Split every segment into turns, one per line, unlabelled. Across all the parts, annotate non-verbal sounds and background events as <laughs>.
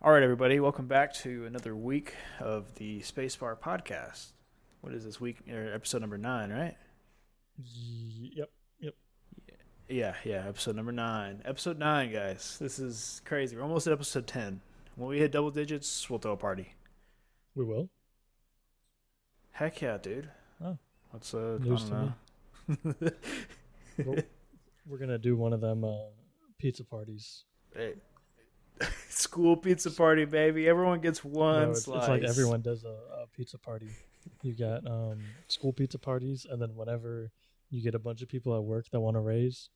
All right, everybody, welcome back to another week of the Spacebar podcast. What is this week? Or episode number nine, right?
Yep. Yep.
Yeah, yeah, episode number nine. Episode nine, guys. This is crazy. We're almost at episode 10. When we hit double digits, we'll throw a party.
We will.
Heck yeah, dude.
Oh.
What's uh, I
News
don't know. <laughs>
Well, we're gonna do one of them uh, pizza parties.
Hey. School pizza party, baby. Everyone gets one
No, it's,
slice.
it's like everyone does a, a pizza party. You got um, school pizza parties, and then whenever you get a bunch of people at work that want to raise,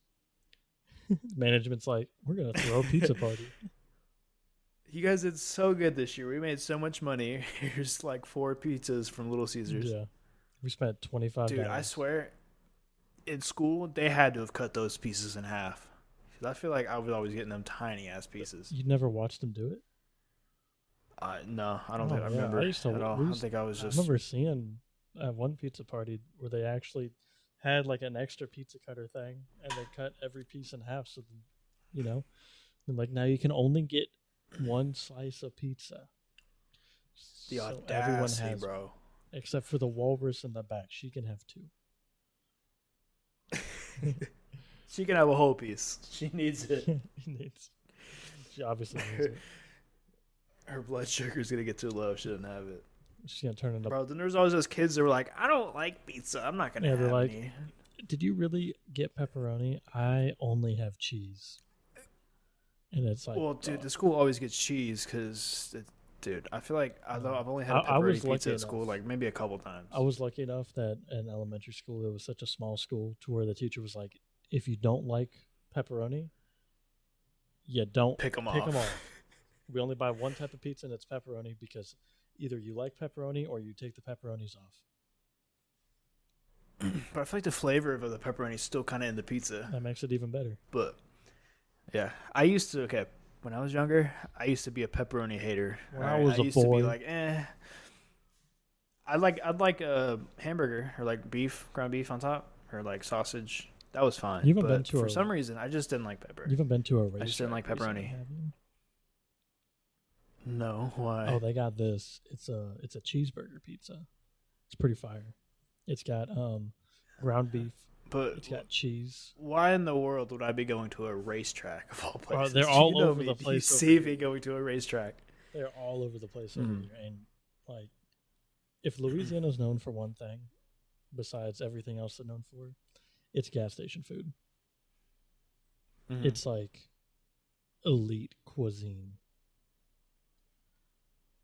<laughs> management's like, "We're gonna throw a pizza party." <laughs> <laughs>
You guys did so good this year. We made so much money. Here's like four pizzas from Little Caesars.
yeah, we spent twenty five.
Dude, I swear, in school they had to have cut those pieces in half. 'Cause I feel like I was always getting them tiny ass pieces.
You never watched them do it.
Uh, no, I don't
Oh,
think I remember
I used to-
at all. I think I was
I
just.
remember seeing at one pizza party where they actually had like an extra pizza cutter thing, and they cut every piece in half. So, the, you know, and like now you can only get one slice of pizza.
the
So
audacity, bro.
except for the walrus in the back. She can have two. <laughs>
She can have a whole piece. She needs it. <laughs>
she needs- she obviously needs it. <laughs>
Her blood sugar's gonna get too low. She doesn't have it,
She's gonna turn it up.
bro. Then there's always those kids that were like, "I don't like pizza. I'm not gonna
Yeah,
have
they're like,
any."
Did you really get pepperoni? I only have cheese. And it's like,
well, dude,
uh,
the school always gets cheese because, dude, I feel like although I've only had
I-
pepperoni
I was
pizza
lucky
at school like maybe a couple times.
I was lucky enough that in elementary school it was such a small school to where the teacher was like, if you don't like pepperoni, you don't
pick them
pick
off.
them all. We only buy one type of pizza and it's pepperoni because either you like pepperoni or you take the pepperonis off. <clears throat>
but I feel like the flavor of the pepperoni is still kind of in the pizza.
That makes it even better.
But yeah, I used to. Okay, when I was younger, I used to be a pepperoni hater.
When I was a
used to be like, eh. I like I'd like a hamburger or like beef, ground beef on top, or like sausage. That was fine.
You haven't been to
for
a-
some reason, I just didn't like pepper.
You haven't been to a race.
I just didn't like
recently,
pepperoni.
have you?
No, why?
Oh, they got this. It's a it's a cheeseburger pizza. It's pretty fire. It's got um ground beef.
but
It's got cheese.
why in the world would I be going to a racetrack of all places?
they're <laughs> all
You
over
me.
the place
You see me going to a racetrack.
They're all over the place over
Mhm.
here. And like, if Louisiana's known for one thing, besides everything else they're known for, it's gas station food.
Mhm.
It's like elite cuisine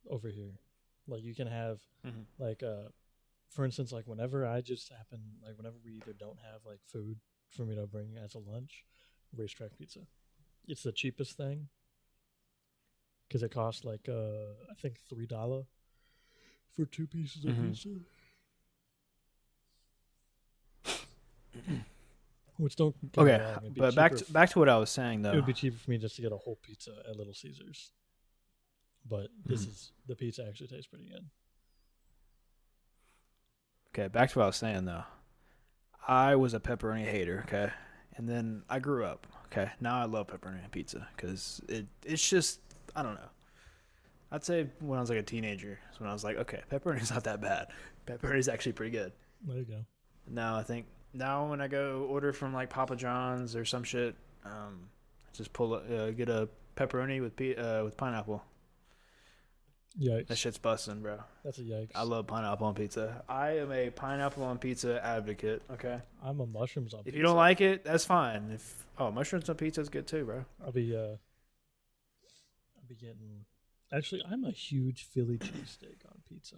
over here. Like you can have
Mhm.
like uh for instance like whenever I just happen like whenever we either don't have like food for me to bring as a lunch, RaceTrac pizza. It's the cheapest thing because it costs like uh I think three dollar for two pieces of
Mhm.
pizza. Which don't
Okay,
wrong,
but back to, back to what I was saying though.
it would be cheaper for me just to get a whole pizza at Little Caesars. But this
Mhm.
is the pizza actually tastes pretty good.
Okay, back to what I was saying though. I was a pepperoni hater, okay, and then I grew up. Okay, now I love pepperoni pizza because it it's just I don't know. I'd say when I was like a teenager, is when I was like, okay, pepperoni's <laughs> not that bad. Pepperoni's actually pretty good.
There you go.
Now I think now when I go order from like Papa John's or some shit, um, just pull a, uh, get a pepperoni with pe- uh, with pineapple.
Yikes.
That shit's busting, bro.
That's a yikes.
I love pineapple on pizza. I am a pineapple on pizza advocate. Okay.
I'm a mushrooms on
If
pizza.
you don't like it, that's fine. If oh, mushrooms on pizza is good too, bro.
I'll be uh I'll be getting actually I'm a huge Philly cheesesteak on pizza.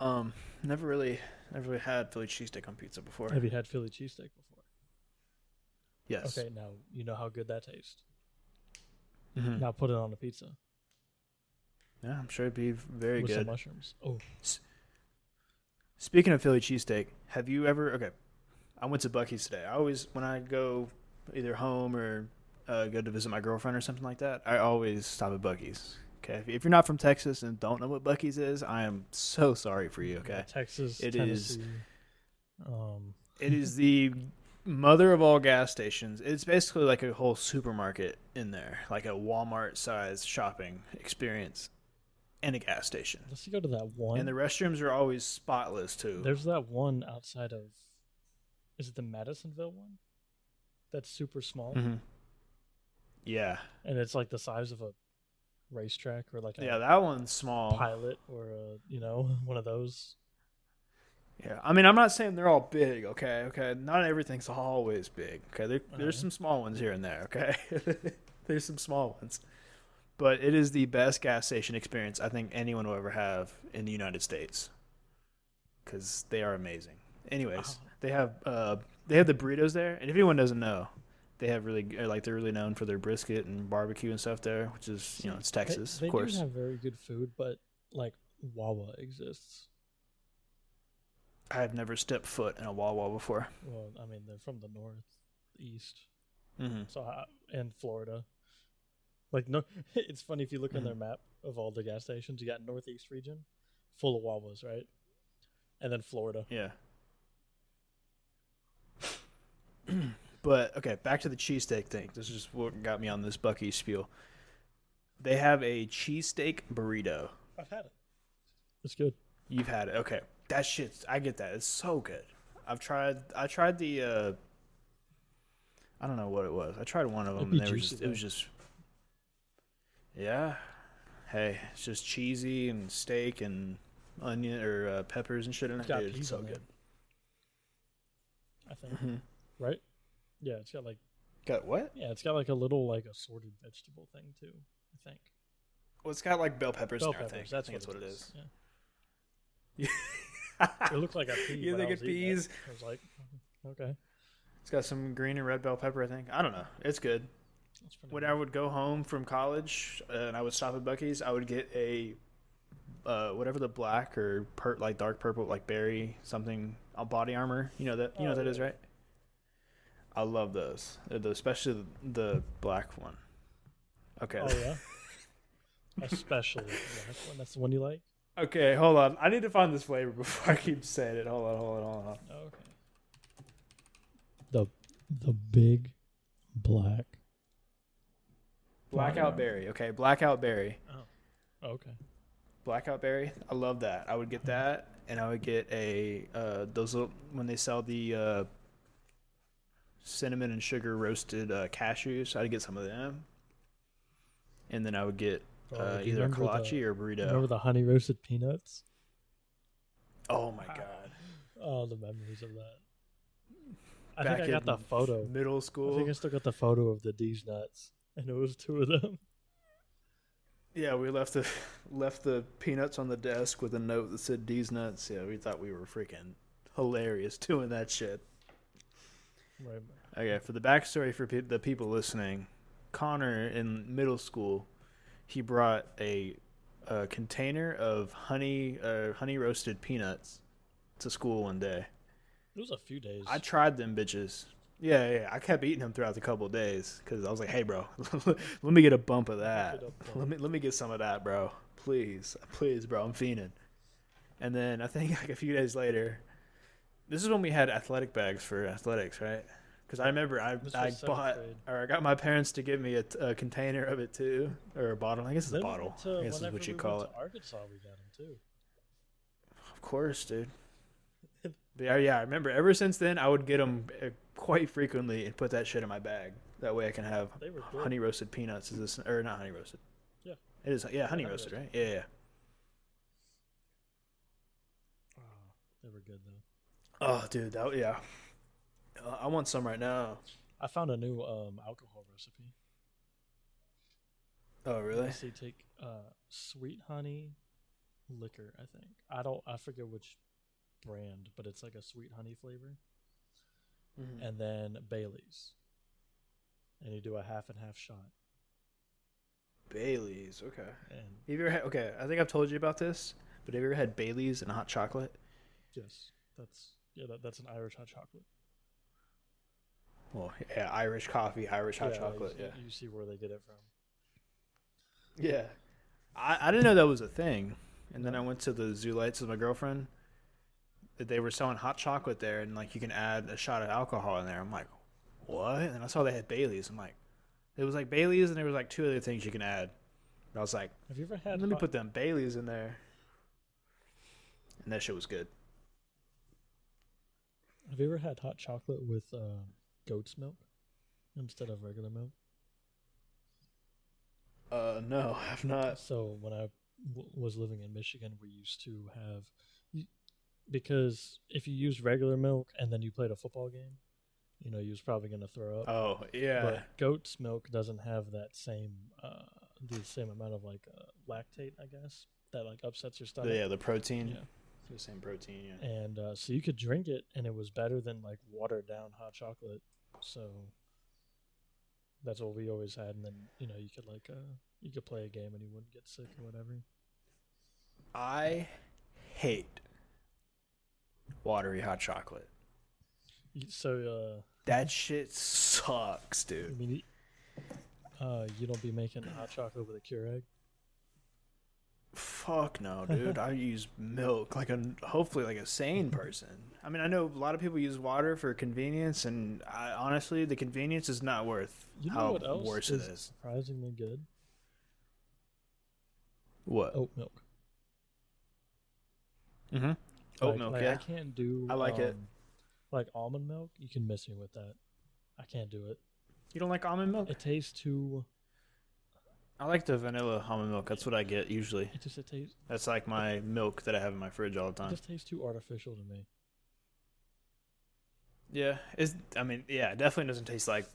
Um, never really, never really had Philly cheesesteak on pizza before.
Have you had Philly cheesesteak before?
Yes.
Okay, now you know how good that tastes.
Mhm.
Now put it on a pizza
Yeah, I'm sure it'd be very
with some
good.
mushrooms. Oh,
Speaking of Philly cheesesteak, have you ever? Okay, I went to Buc-ee's today. I always when I go either home or uh, go to visit my girlfriend or something like that, I always stop at Buc-ee's. Okay, if- you're not from Texas and don't know what Buc-ee's is, I am so sorry for you. Okay,
Texas,
It is-.
Um,
it is the mother of all gas stations. It's basically like a whole supermarket in there, like a Walmart sized shopping experience and a gas station.
Let's go to that one.
And the restrooms are always spotless too.
There's that one outside of. Is it the Madisonville one? That's super small,
Mhm. Yeah.
and it's like the size of a RaceTrac or like a
Yeah, that one's small.
pilot or a you know <laughs> one of those.
Yeah, I mean, I'm not saying they're all big. Okay, okay, not everything's always big. Okay, there, there's
Uh-huh.
some small ones here and there. Okay, <laughs> there's some small ones, but it is the best gas station experience I think anyone will ever have in the United States because they are amazing. Anyways,
Oh.
they have uh, they have the burritos there, and if anyone doesn't know, they have really like they're really known for their brisket and barbecue and stuff there, which is you know it's Texas,
they,
of course.
do have very good food, but like Wawa exists.
I have never stepped foot in a Wawa before.
Well, I mean they're from the northeast,
hmm
so I, and Florida. Like no, <laughs> it's funny if you look on
Mhm.
their map of all the gas stations. You got northeast region, full of Wawas, right? And then Florida.
Yeah. <clears throat> but okay, back to the cheesesteak thing. This is what got me on this Buc-ee spiel. They have a cheesesteak burrito.
I've had it. It's good.
You've had it. Okay. That shit I get that. It's so good. I've tried I tried the uh I don't know what it was. I tried one of them
It'd
and they were just, it was just Yeah. Hey, it's just cheesy and steak and onion or uh, peppers and shit in it. Dude, it's so good.
I think.
hmm
Right? Yeah, it's got like
Got what?
yeah, it's got like a little like assorted vegetable thing too. I think.
Well, it's got like bell peppers.
Bell peppers.
think.
That's
I think
what, it
is.
is. Yeah. <laughs> It looked like a pea. <laughs>
You think
it's
peas?
I was like, <laughs> okay,
It's got some green and red bell pepper. I think. I don't know. It's good. When
good.
I would go home from college uh, and I would stop at Buc-ee's, I would get a uh, whatever the black or per- like dark purple, like berry something, a body armor. You know that. You know
Oh,
what that is,
yeah.
right? I love those, Uh, especially the, the black one. Okay.
Oh yeah. <laughs> Especially the black one. That's the one you like.
Okay, hold on. I need to find this flavor before I keep saying it. Hold on, hold on, hold on.
Oh, okay. The the big black.
Blackout berry. Okay, blackout berry.
Oh, okay.
blackout berry. I love that. I would get that, and I would get a uh, those little, when they sell the uh, cinnamon and sugar roasted uh, cashews. I'd get some of them, and then I would get
Oh,
uh,
do you
either a
remember
kolache
the-
or a burrito.
Remember the honey roasted peanuts?
oh my
Ah.
god!
Oh, the memories of that. I
Back
think I got the photo.
Middle school.
I think I still got the photo of the D's nuts, and it was two of them.
Yeah, we left the <laughs> left the peanuts on the desk with a note that said "D's nuts." Yeah, we thought we were freaking hilarious doing that shit.
Right.
Okay, for the backstory for pe- the people listening, Connor in middle school, he brought a, a container of honey uh, honey roasted peanuts to school one day.
It was a few days.
I tried them bitches. Yeah, yeah, I kept eating them throughout the couple of days because I was like, "Hey, bro, <laughs> let me get a bump of that.
it up, bro.
Let me let me get some of that, bro. Please, please, bro. I'm fiending." And then I think <laughs> like a few days later, this is when we had athletic bags for athletics, right? Because I remember I I bought
grade.
or I got my parents to give me a container of it too, or a bottle. I guess it's a bottle.
to-
I guess is what you
we
call it.
Arkansas, we got them too.
Of course, dude. But yeah, yeah, I remember. Ever since then, I would get them eh, quite frequently and put that shit in my bag. That way, I can have
They were good.
honey roasted peanuts. Is this or not honey roasted?
Yeah.
it is. Yeah, honey
honey
roasted,
roasted.
right? Yeah, yeah.
Oh, they were good though.
Oh, dude, that yeah. I want some right now.
I found a new um, alcohol recipe.
Oh, really?
Let's take uh, sweet honey liquor. I think I don't. I forget which brand, but it's like a sweet honey flavor,
Mhm.
and then Bailey's, and you do a half and half shot.
Bailey's. Okay.
And
Have you ever had? Okay, I think I've told you about this, but have you ever had Bailey's and hot chocolate?
yes, that's yeah, that, that's an Irish hot chocolate.
Well, yeah, Irish coffee, Irish hot
Yeah,
chocolate.
You,
Yeah.
you see where they get it from.
Yeah. I, I didn't know that was a thing. And then I went to the Zoo Lights with my girlfriend. that they were selling hot chocolate there, and like you can add a shot of alcohol in there. I'm like, what? And I saw they had Bailey's. I'm like, it was like Bailey's, and there was like two other things you can add. And I was like,
Have you ever had?
let me put them Bailey's in there, and that shit was good.
Have you ever had hot chocolate with uh, goat's milk instead of regular milk?
Uh, no, <laughs> I've not.
So when I w- was living in Michigan, we used to have because if you use regular milk and then you played a football game, you know, you was probably going to throw up.
Oh yeah,
But goat's milk doesn't have that same uh, the same amount of like uh, lactate, I guess, that like upsets your stomach.
yeah, the protein,
Yeah.
The same protein. Yeah.
and uh, so you could drink it and it was better than like watered down hot chocolate so that's what we always had and then you know you could like uh you could play a game and you wouldn't get sick or whatever
I hate watery hot chocolate.
So uh
That shit sucks, dude.
i mean uh you don't be making hot chocolate with a Keurig
Fuck no, dude. <laughs> I use milk like a hopefully like a sane <laughs> person. I mean, I know a lot of people use water for convenience, and I, honestly, the convenience is not worth
you know
how
what else
worse
is
it is.
surprisingly good
What?
oat milk
Mm-hmm. Oat
Like-
milk,
like,
yeah.
i can't do
I like it.
um, like almond milk you can miss me with that i can't do it
You don't like almond milk?
it tastes too
I like the vanilla almond milk. That's what I get usually.
it just it tastes
That's like my milk that I have in my fridge all the time.
it just tastes too artificial to me
Yeah, it's. I mean, yeah, it definitely doesn't taste like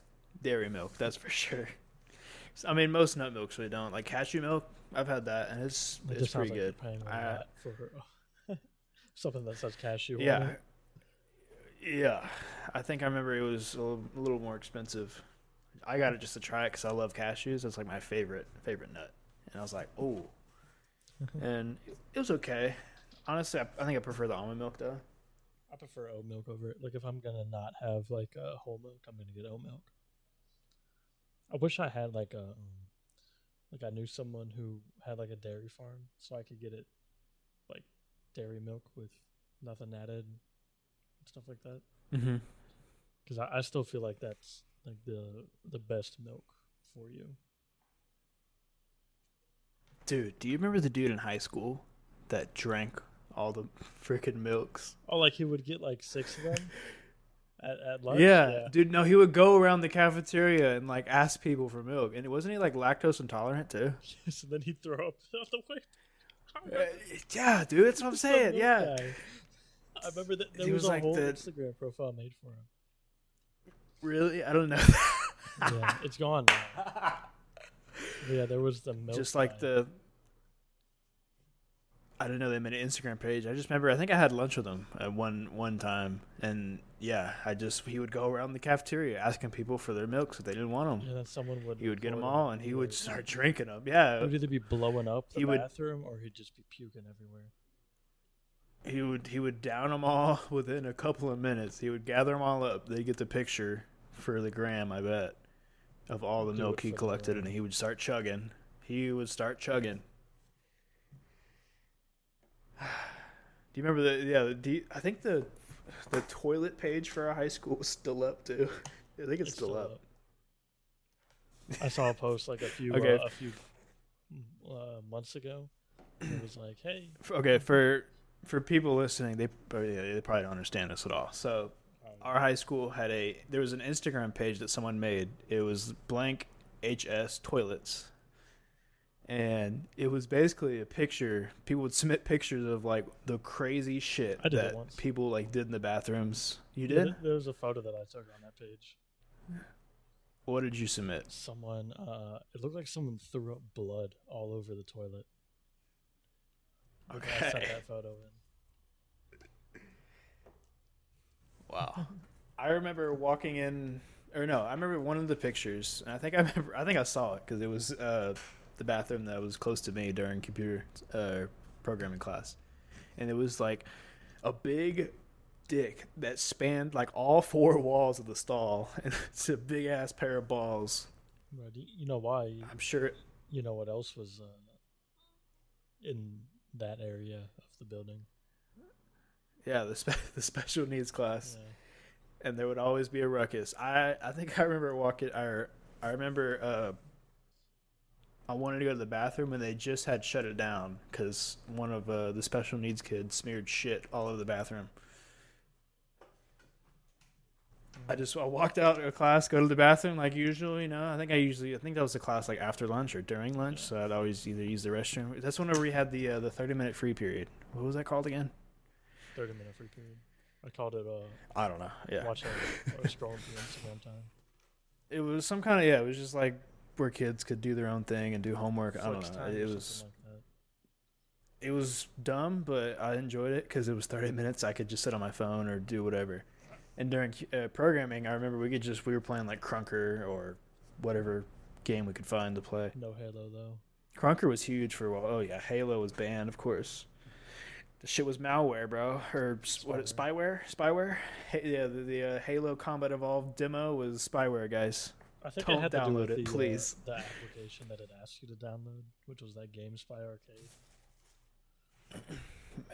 dairy milk. That's for sure. I mean, most nut milks really don't. Like cashew milk, I've had that, and it's
It
it's pretty
like
good.
you're paying a
I-
for <laughs> something that says cashew.
Yeah, yeah. I think I remember it was a little, a little more expensive. I got it just to try it because I love cashews. It's like my favorite favorite nut, and I was like, oh, and it was okay. Honestly, I, I think I prefer the almond milk though.
I prefer oat milk over it. Like if I'm gonna not have like uh, whole milk, I'm gonna get oat milk. I wish I had like a um, like I knew someone who had like a dairy farm, so I could get it like dairy milk with nothing added and stuff like that.
Mm-hmm.
Because I, I still feel like that's like the the best milk for you.
Dude, do you remember the dude in high school that drank all the freaking milks?
Oh, like he would get like six of them <laughs> at, at lunch.
Yeah, dude. No, he would go around the cafeteria and like ask people for milk, and wasn't he like lactose intolerant too? <laughs>
Yes, and then he'd throw up the way.
Uh, yeah, dude. That's what I'm saying. Yeah.
guy. I remember that there
He
was,
was
a
like
whole
the-
Instagram profile made for him.
Really? I don't know. <laughs>
Yeah, it's gone now. <laughs> Yeah, there was the milk.
just like
guy.
the. I don't know they made an Instagram page. I just remember I think I had lunch with him at one one time, and yeah, I just he would go around the cafeteria asking people for their milks if they didn't want them.
Yeah, then someone would.
He would get them all, and he would start <laughs> drinking them.
He
Yeah,
would either be blowing up the
He would-
bathroom or he'd just be puking everywhere.
He would he would down them all <laughs> within a couple of minutes. He would gather them all up. They get the picture for the gram, I bet, of all the milk he collected, and he would start chugging. He would start chugging. <sighs> Do you remember the yeah? The, you- I think the the toilet page for our high school is still up too. <laughs> I think it's, still, up.
I saw a post like a few
Okay.
uh, a few uh, months ago. It was like, hey,
Okay, for for people listening, they yeah, they probably don't understand this at all. So
um,
our high school had a there was an Instagram page that someone made. It was blank HS toilets. And it was basically a picture. People would submit pictures of like the crazy shit
I did it
that
once.
people like did in the bathrooms. You did?
th- there was a photo that I took on that page.
What did you submit?
Someone, uh, it looked like someone threw up blood all over the toilet. And I sent
Okay.
that photo in.
Wow. <laughs> I remember walking in, or no, I remember one of the pictures, and I think I remember, I think I saw it because it was uh, the bathroom that was close to me during computer uh, programming class, and it was like a big dick that spanned like all four <laughs> walls of the stall, <laughs> and it's a big ass pair of balls.
Right, you know why?
I'm sure.
You know what else was uh, in that area of the building?
Yeah, the spe- <laughs> the special needs class,
Yeah.
and there would always be a ruckus. I I think I remember walking. I I remember uh, I wanted to go to the bathroom, and they just had shut it down because one of uh, the special needs kids smeared shit all over the bathroom. I just I walked out of class, go to the bathroom like usual. You know, I think I usually I think that was the class like after lunch or during lunch. So I'd always either use the restroom. That's whenever we had the uh, the thirty minute free period. What was that called again?
Thirty minute free period. I called it uh
I don't know. Yeah,
watching <laughs> or scrolling through Instagram time.
it was some kind of yeah. It was just like where kids could do their own thing and do homework. I don't know. It was
like
it was dumb, but I enjoyed it because it was thirty minutes. I could just sit on my phone or do whatever. And during uh, programming, I remember we could just we were playing like Krunker or whatever game we could find to play.
No Halo though.
Krunker was huge for a while. Oh yeah, Halo was banned, of course. The shit was malware, bro. Or s- what? Spyware? Spyware? Ha- yeah, the, the uh, Halo Combat Evolved demo was spyware, guys.
I think
Don't
it had to do
download it,
the, uh,
please.
the application that it asked you to download, which was that GameSpy arcade.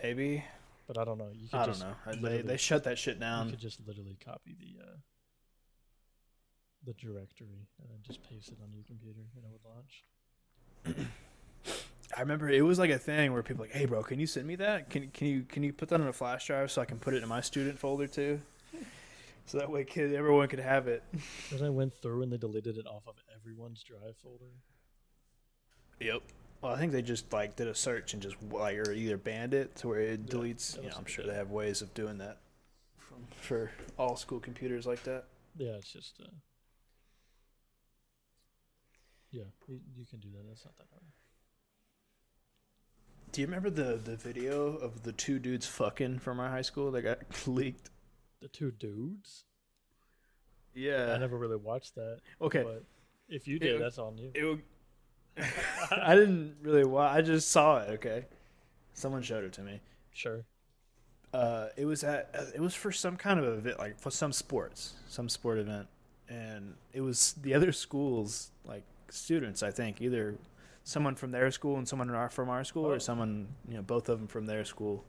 Maybe
But I don't know. You could
I don't
just
know. Uh, They they shut that shit down.
you could just literally copy the uh, the directory and then just paste it on your computer and it would launch. <clears throat>
I remember it was like a thing where people were like, "Hey, bro, can you send me that? Can can you can you put that on a flash drive so I can put it in my student folder too?" So that way, kid, everyone could have it.
Then I went through and they deleted it off of everyone's drive folder.
Yep. Well, I think they just like did a search and just like or either banned it to where it
Yeah,
deletes. You know, I'm sure
they
have ways of doing that from, for all school computers like that.
Yeah, it's just uh, yeah, you, you can do that. That's not that hard.
Do you remember the the video of the two dudes fucking from our high school that got <laughs> leaked?
The two dudes.
Yeah.
I never really watched that.
Okay.
But if you did,
It-
that's on you.
It. <laughs> I didn't really watch. I just saw it. Okay. Someone showed it to me.
Sure.
uh, it was at uh, it was for some kind of event, like for some sports, some sport event, and it was the other schools, like students, I think, either someone from their school and someone from our school,
Oh.
or someone, you know, both of them from their school.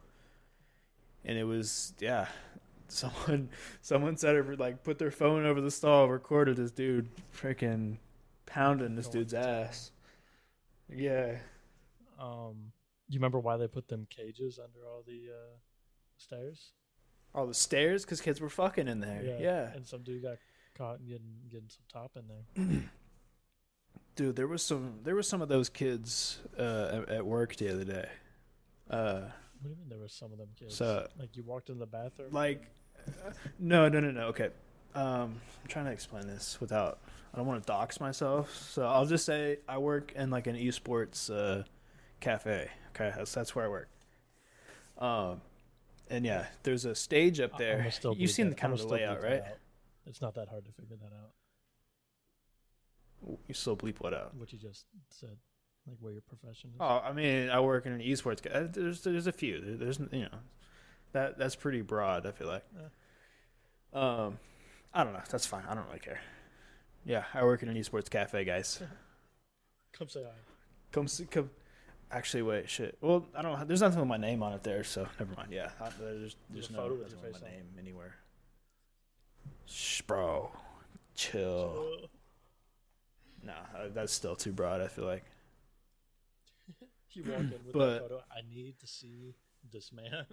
And it was, yeah, <laughs> someone, someone said it, like put their phone over the stall, recorded this dude freaking pounding this dude's ass. Yeah,
Um, you remember why they put them cages under all the uh, stairs?
all the stairs because kids were fucking in there. yeah. yeah.
And some dude got caught getting getting some top in there. <clears throat>
Dude, there was some there was some of those kids uh, at, at work the other day. Uh,
What do you mean there were some of them kids?
So-
like you walked in the bathroom.
like, uh, no, no, no, no. Okay, um, I'm trying to explain this without. I don't want to dox myself, so I'll just say I work in like an esports uh, cafe. Okay, that's that's where I work. Um, and yeah, there's a stage up there. You've seen
that-
the kind of the layout, right?
out. It's not that hard to figure that out.
You still bleep what out?
What you just said, like where your profession is.
Oh, I mean, I work in an esports. ca- uh, There's there's a few. There's you know, that that's pretty broad. I feel like. Um, I don't know. That's fine. I don't really care. Yeah, I work in an esports cafe, guys. <laughs>
Come say hi.
Come see, come. Actually, wait, shit. Well, I don't. There's nothing with my name on it there, so never mind. Yeah, I, there's there's
a
no
photo with
nothing
your
with
face
my
on
name anywhere. Shh, bro, chill. Nah, uh, that's still too broad. I feel like. <laughs>
You walk in with
But-
that photo. I need to see this man.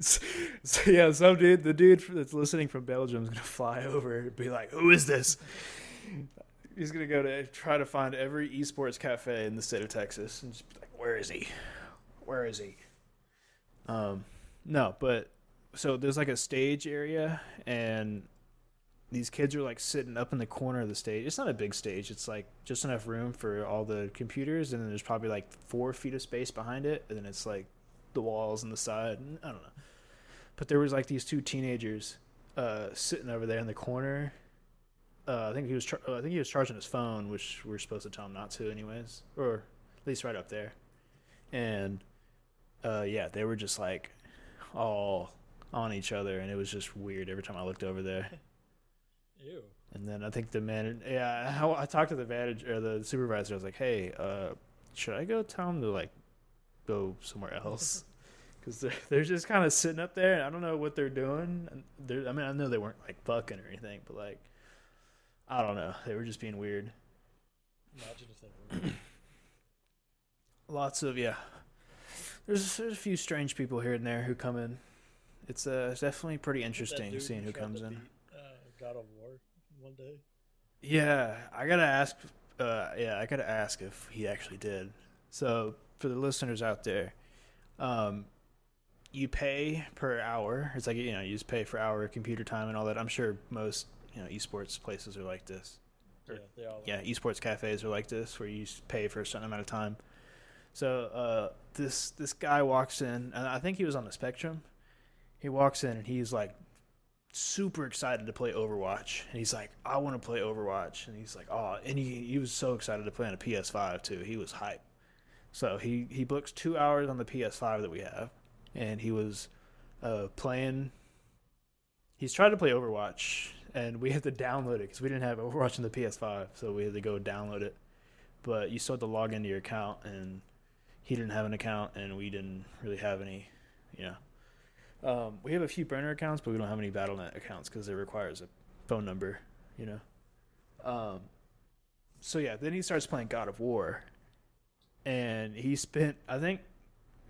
<laughs>
so yeah, some dude, the dude that's listening from Belgium is gonna fly over and be like, "Who is this?" He's gonna go to try to find every esports cafe in the state of Texas and just be like, "Where is he? Where is he?" Um, no, but so there's like a stage area, and these kids are like sitting up in the corner of the stage. It's not a big stage. It's like just enough room for all the computers, and then there's probably like four feet of space behind it, and then it's like the walls and the side. And I don't know. But there was like these two teenagers uh, sitting over there in the corner. Uh, I think he was. Char- I think he was charging his phone, which we are supposed to tell him not to, anyways, or at least right up there. And uh, yeah, they were just like all on each other, and it was just weird every time I looked over there. <laughs>
Ew.
And then I think the man, yeah, how I talked to the manager or the supervisor. I was like, "Hey, uh, should I go tell him to like go somewhere else?" <laughs> because they're they're just kind of sitting up there, and I don't know what they're doing. They're, I mean, I know they weren't like fucking or anything, but like, I don't know, they were just being weird.
Imagine if they were. <coughs>
Lots of yeah. There's there's a few strange people here and there who come in. It's uh it's definitely pretty interesting seeing who comes in.
beat, uh, God of War one day.
Yeah, I gotta ask. Uh, yeah, I gotta ask if he actually did. So for the listeners out there, um, you pay per hour. It's like you know you just pay for hour computer time and all that. I'm sure most you know esports places are like this.
Yeah,
Or-
they all.
Yeah, esports cafes are like this, where you pay for a certain amount of time. So uh, this this guy walks in, and I think he was on the Spectrum. He walks in and he's like super excited to play Overwatch, and he's like, "I want to play Overwatch," and he's like, "Oh," and he he was so excited to play on a PS5 too. He was hype. So he he books two hours on the PS5 that we have, and he was uh, playing. He's tried to play Overwatch, and we <laughs> had to download it because we didn't have Overwatch on the PS5, so we had to go download it. But you still had to log into your account, and he didn't have an account, and we didn't really have any. You know, um, we have a few burner accounts, but we don't have any Battle.net accounts because it requires a phone number. You know. Um, so yeah, then he starts playing God of War, and he spent I think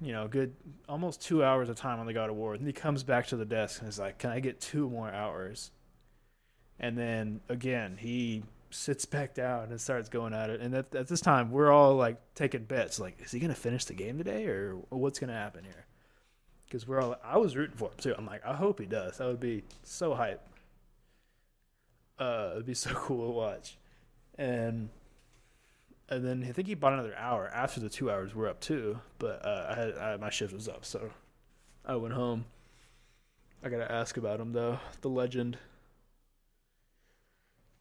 you know, a good almost two hours of time on the God of War. And he comes back to the desk and is like, Can I get two more hours? And then again, he sits back down and starts going at it. And at, at this time, we're all like taking bets like, Is he to finish the game today or what's to happen here? Because we're all, I was rooting for him too. I'm like, I hope he does. That would be so hype. Uh, it'd be so <laughs> cool to watch. And and then I think he bought another hour after the two hours were up too. But uh, I had I, my shift was up, so I went home. I gotta ask about him though. The legend,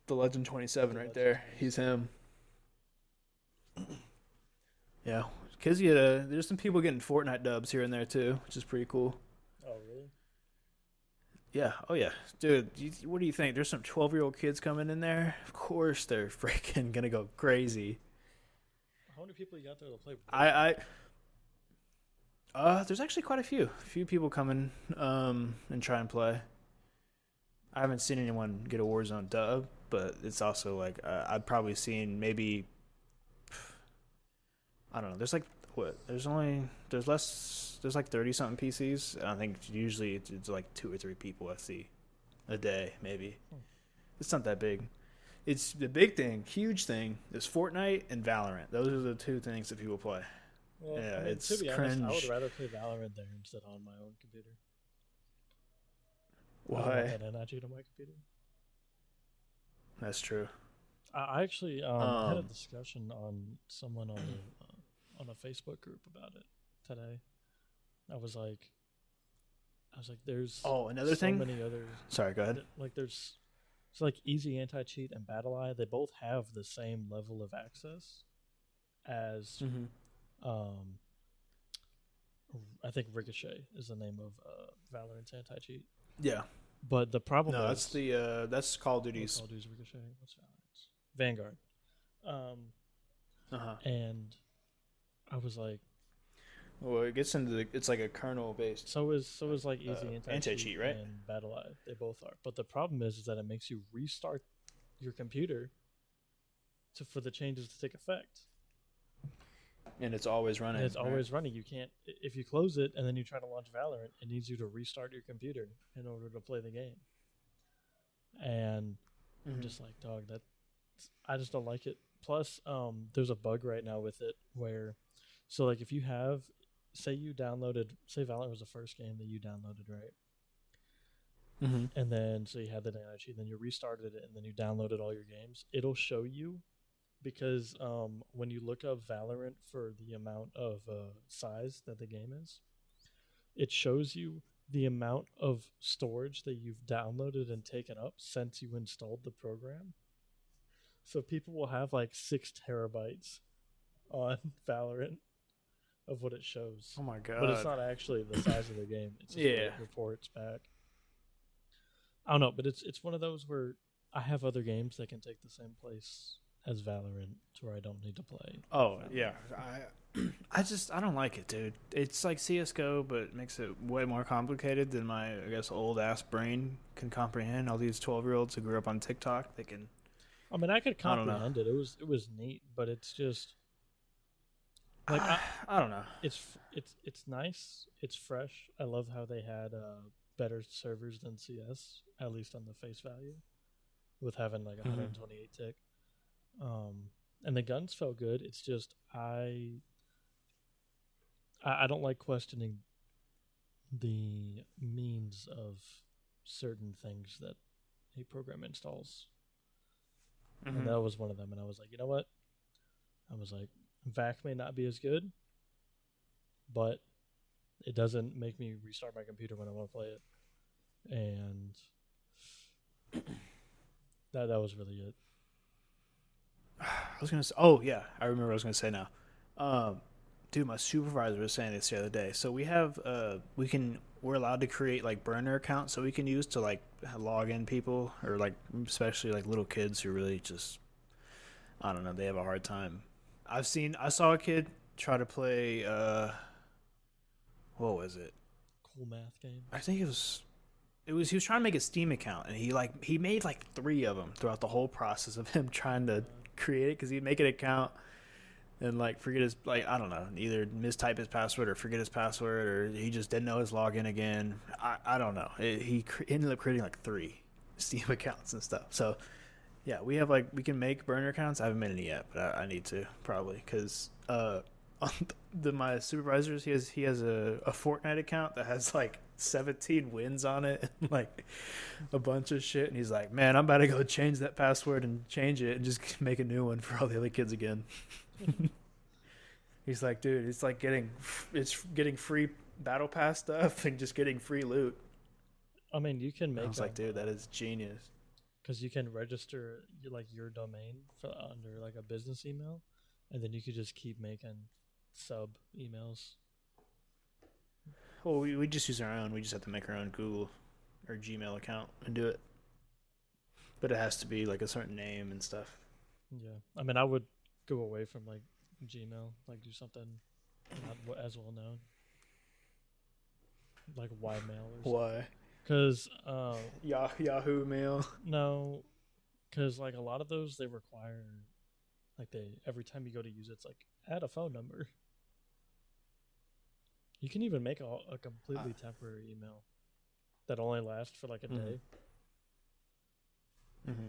the legend twenty seven, right there. He's him. <clears throat> Yeah, because you uh, there's some people getting Fortnite dubs here and there too, which is pretty cool.
Oh really?
Yeah. Oh yeah, dude. You, what do you think? There's some twelve year old kids coming in there. Of course, they're <laughs> freaking gonna go crazy.
How many people you got there to play?
I, I uh there's actually quite a few. A few people coming um and try and play. I haven't seen anyone get a Warzone dub, but it's also like uh, I've probably seen maybe I don't know. There's like what? There's only there's less there's like 30 something PCs. And I think usually it's, it's like two or three people I see a day maybe.
Hmm.
It's not that big. It's the big thing, huge thing is Fortnite and Valorant. Those are the two things that people play.
Well,
Yeah,
I mean,
it's
to be honest, I would rather play Valorant there instead on my own computer. I
Why?
want that on my computer.
That's true.
I I actually um, had a
Um,
discussion on someone on a, uh, on a Facebook group about it today. I was like, I was like, there's
Oh, another
so
thing.
many other
Sorry, go ahead.
like there's so like easy anti cheat and BattlEye. They both have the same level of access as
Mm-hmm.
um. I think Ricochet is the name of uh, Valorant's anti cheat.
Yeah.
But the problem
No,
is
that's the uh that's Call of Duty's.
Call of Duty's Ricochet. What's Valorant's? Vanguard. Um,
Uh huh.
and I was like,
Well, it gets into the. It's like a kernel based.
so is so is like easy
Uh,
anti
anti-cheat, right?
And BattlEye. They both are. But the problem is, is that it makes you restart your computer to for the changes to take effect.
And it's always running.
And it's
right?
always running. You can't if you close it and then you try to launch Valorant, it needs you to restart your computer in order to play the game. And I'm
Mhm.
just like, dog, that I just don't like it. Plus, um, there's a bug right now with it where, so like if you have, say you downloaded, say Valorant was the first game that you downloaded, right?
Mhm.
And then so you had the NIG, then you restarted it, and then you downloaded all your games. It'll show you because um, when you look up Valorant for the amount of uh, size that the game is, it shows you the amount of storage that you've downloaded and taken up since you installed the program. So people will have like six terabytes on <laughs> Valorant of what it shows.
Oh my god.
But it's not actually the size of the game. It's just what it
Yeah.
reports back. I don't know, but it's it's one of those where I have other games that can take the same place as Valorant to where I don't need to play.
Oh
Family.
yeah, I <clears throat> I just I don't like it, dude. It's like CS:GO, but it makes it way more complicated than my I guess old ass brain can comprehend. All these twelve year olds who grew up on TikTok, they can.
I mean, I could
I
comprehend it. It was it was neat, but it's just like I, <sighs>
I, don't know.
it's it's it's nice. It's fresh. I love how they had uh, better servers than CS, at least on the face value, with having like a
Mhm.
128 tick. Um, and the guns felt good. It's just I I, I don't like questioning the means of certain things that a program installs
Mhm.
and that was one of them. And I was like, you know what? I was like, VAC may not be as good, but it doesn't make me restart my computer when I want to play it. And <clears throat> that that was really it. <sighs>
I was gonna say. Oh yeah, I remember. what I was gonna say now. Um, dude, my supervisor was saying this the other day. So we have uh, we can we're allowed to create like burner accounts so we can use to like log in people or like especially like little kids who really just I don't know they have a hard time. I've seen I saw a kid try to play uh, what was it?
Cool math game.
I think it was it was he was trying to make a Steam account and he like he made like three of them throughout the whole process of <laughs> him trying to create it because he'd make an account and like forget his like I don't know either mistype his password or forget his password or he just didn't know his login again. I I don't know. It, he cr- ended up creating like three <laughs> Steam accounts and stuff. So yeah, we have like we can make burner accounts. I haven't made any yet, but I, I need to probably because uh <laughs> on the my supervisors he has he has a, a Fortnite account that has like 17 wins on it and like a bunch of shit and he's like man i'm about to go change that password and change it and just <laughs> make a new one for all the other kids again <laughs> he's like dude it's like getting it's getting free battle pass stuff and just getting free loot
I mean, you can make.
i was like dude that is genius
because you can register like your domain for, under like a business email, and then you could just keep making sub emails.
well we, we just use our own. We just have to make our own google or gmail account and do it. But it has to be like a certain name and stuff.
Yeah, I mean, I would go away from like Gmail, like do something not as well known, like Ymail or something.
why
Because uh,
Yah- yahoo mail
no, because like a lot of those they require, like they every time you go to use it, it's like add a phone number. You can even make a, a completely temporary email that only lasts for like a
Mhm.
day.
Mm-hmm.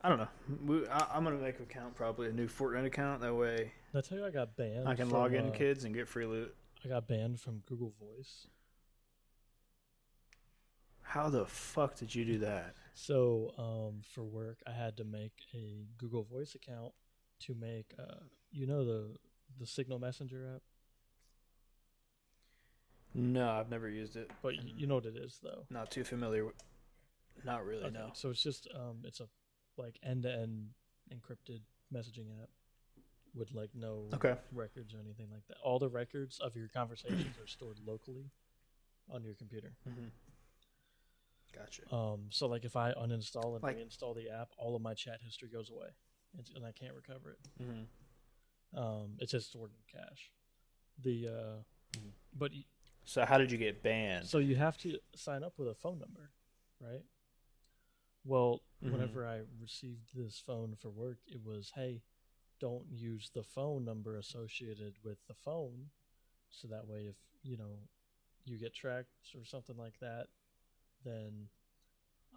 I don't know. We, I, I'm gonna make an account probably a new Fortnite account. That way
tell you I got banned.
I can
from,
log in,
uh,
kids, and get free loot.
I got banned from Google Voice.
How the fuck did you do that?
So, um, for work, I had to make a Google Voice account to make, uh, you know, the the Signal Messenger app.
No, I've never used it.
But you know what it is, though.
Not too familiar. with Not really.
Okay,
No.
So it's just, um, it's a like end to end encrypted messaging app with like no
Okay.
records or anything like that. All the records of your conversations are stored locally on your computer.
Mm-hmm. Gotcha.
Um, so like if I uninstall and
Like-
reinstall the app, all of my chat history goes away, and, and I can't recover it.
Mm-hmm.
Um, it's just stored in cache. The uh,
Mhm.
but y-
So how did you get banned?
so you have to sign up with a phone number, right? Well,
Mhm.
whenever I received this phone for work, it was hey, don't use the phone number associated with the phone, so that way if you know you get tracked or something like that, then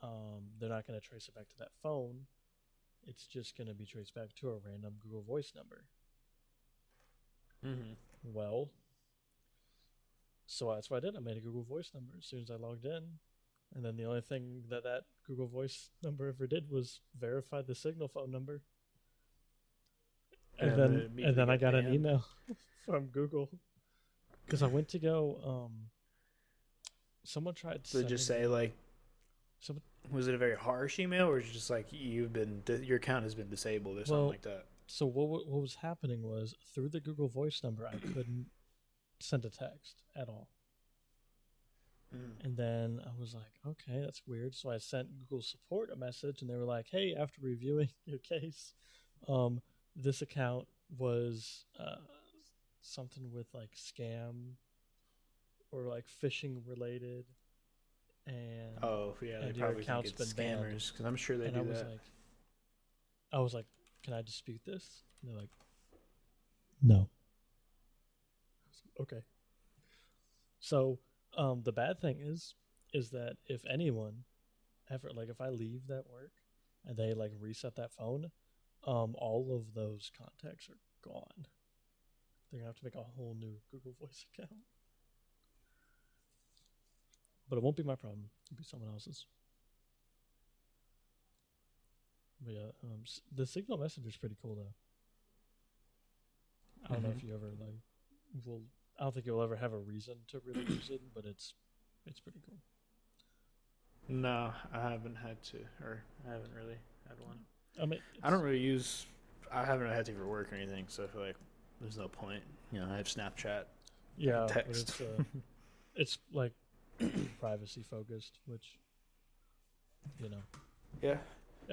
um, they're not going to trace it back to that phone. It's just going to be traced back to a random Google Voice number.
mm-hmm.
Well, so that's what I did. I made a Google Voice number as soon as I logged in, and then the only thing that that Google Voice number ever did was verify the Signal phone number. And
And then it
then,
immediately
and then I
got
got an email <laughs> from Google because I went to go. Um, someone tried.
So just say like,
Someone-
was it a very harsh email, or is it just like you've been your account has been disabled or something
Well,
like that?
So what what was happening was through the Google Voice number, I couldn't send a text at all.
Mm.
And then I was like, okay, that's weird. So I sent Google support a message and they were like, hey, after reviewing <laughs> your case, Um, this account was uh, something with like scam or like phishing related, and
Oh yeah, they
And your
probably think
account's
it's
been
scammers because I'm sure they
and
do
I was
that.
like, I was like, can I dispute this? And they're like, no. I was like, okay. So, um, the bad thing is, is that if anyone ever, like, if I leave that work and they like reset that phone, um, all of those contacts are gone. They're gonna have to make a whole new Google Voice <laughs> account. But it won't be my problem. It'll be someone else's. But yeah, um, the Signal Messenger is pretty cool though. I don't know if you ever like will. I don't think you'll ever have a reason to really use it, but it's it's pretty cool.
No, I haven't had to, or I haven't really had one.
I mean,
I don't really use. I haven't had to for work or anything, so I feel like there's no point. You know, I have Snapchat.
Yeah,
text.
it's uh, it's like <clears throat> privacy focused, which you know.
Yeah,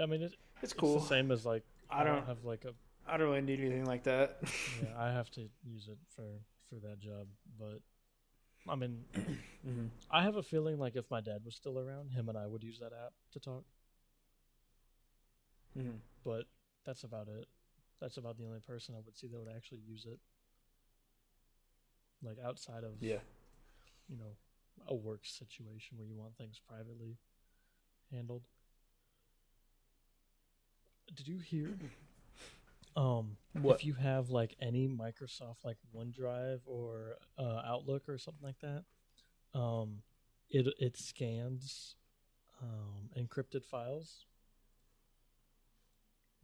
I mean, it,
it's
it's
cool.
the same as like
I don't.
have like a
I don't really need anything like that. <laughs>
yeah. I have to use it for for that job, but I mean, <clears throat>
hmm
I have a feeling like if my dad was still around, him and I would use that app to talk.
hmm
But that's about it. That's about the only person I would see that would actually use it. Like outside of
Yeah.
you know a work situation where you want things privately handled. Did you hear? <laughs> Um,
What?
if you have like any Microsoft like OneDrive or uh, Outlook or something like that, um, it it scans um, encrypted files.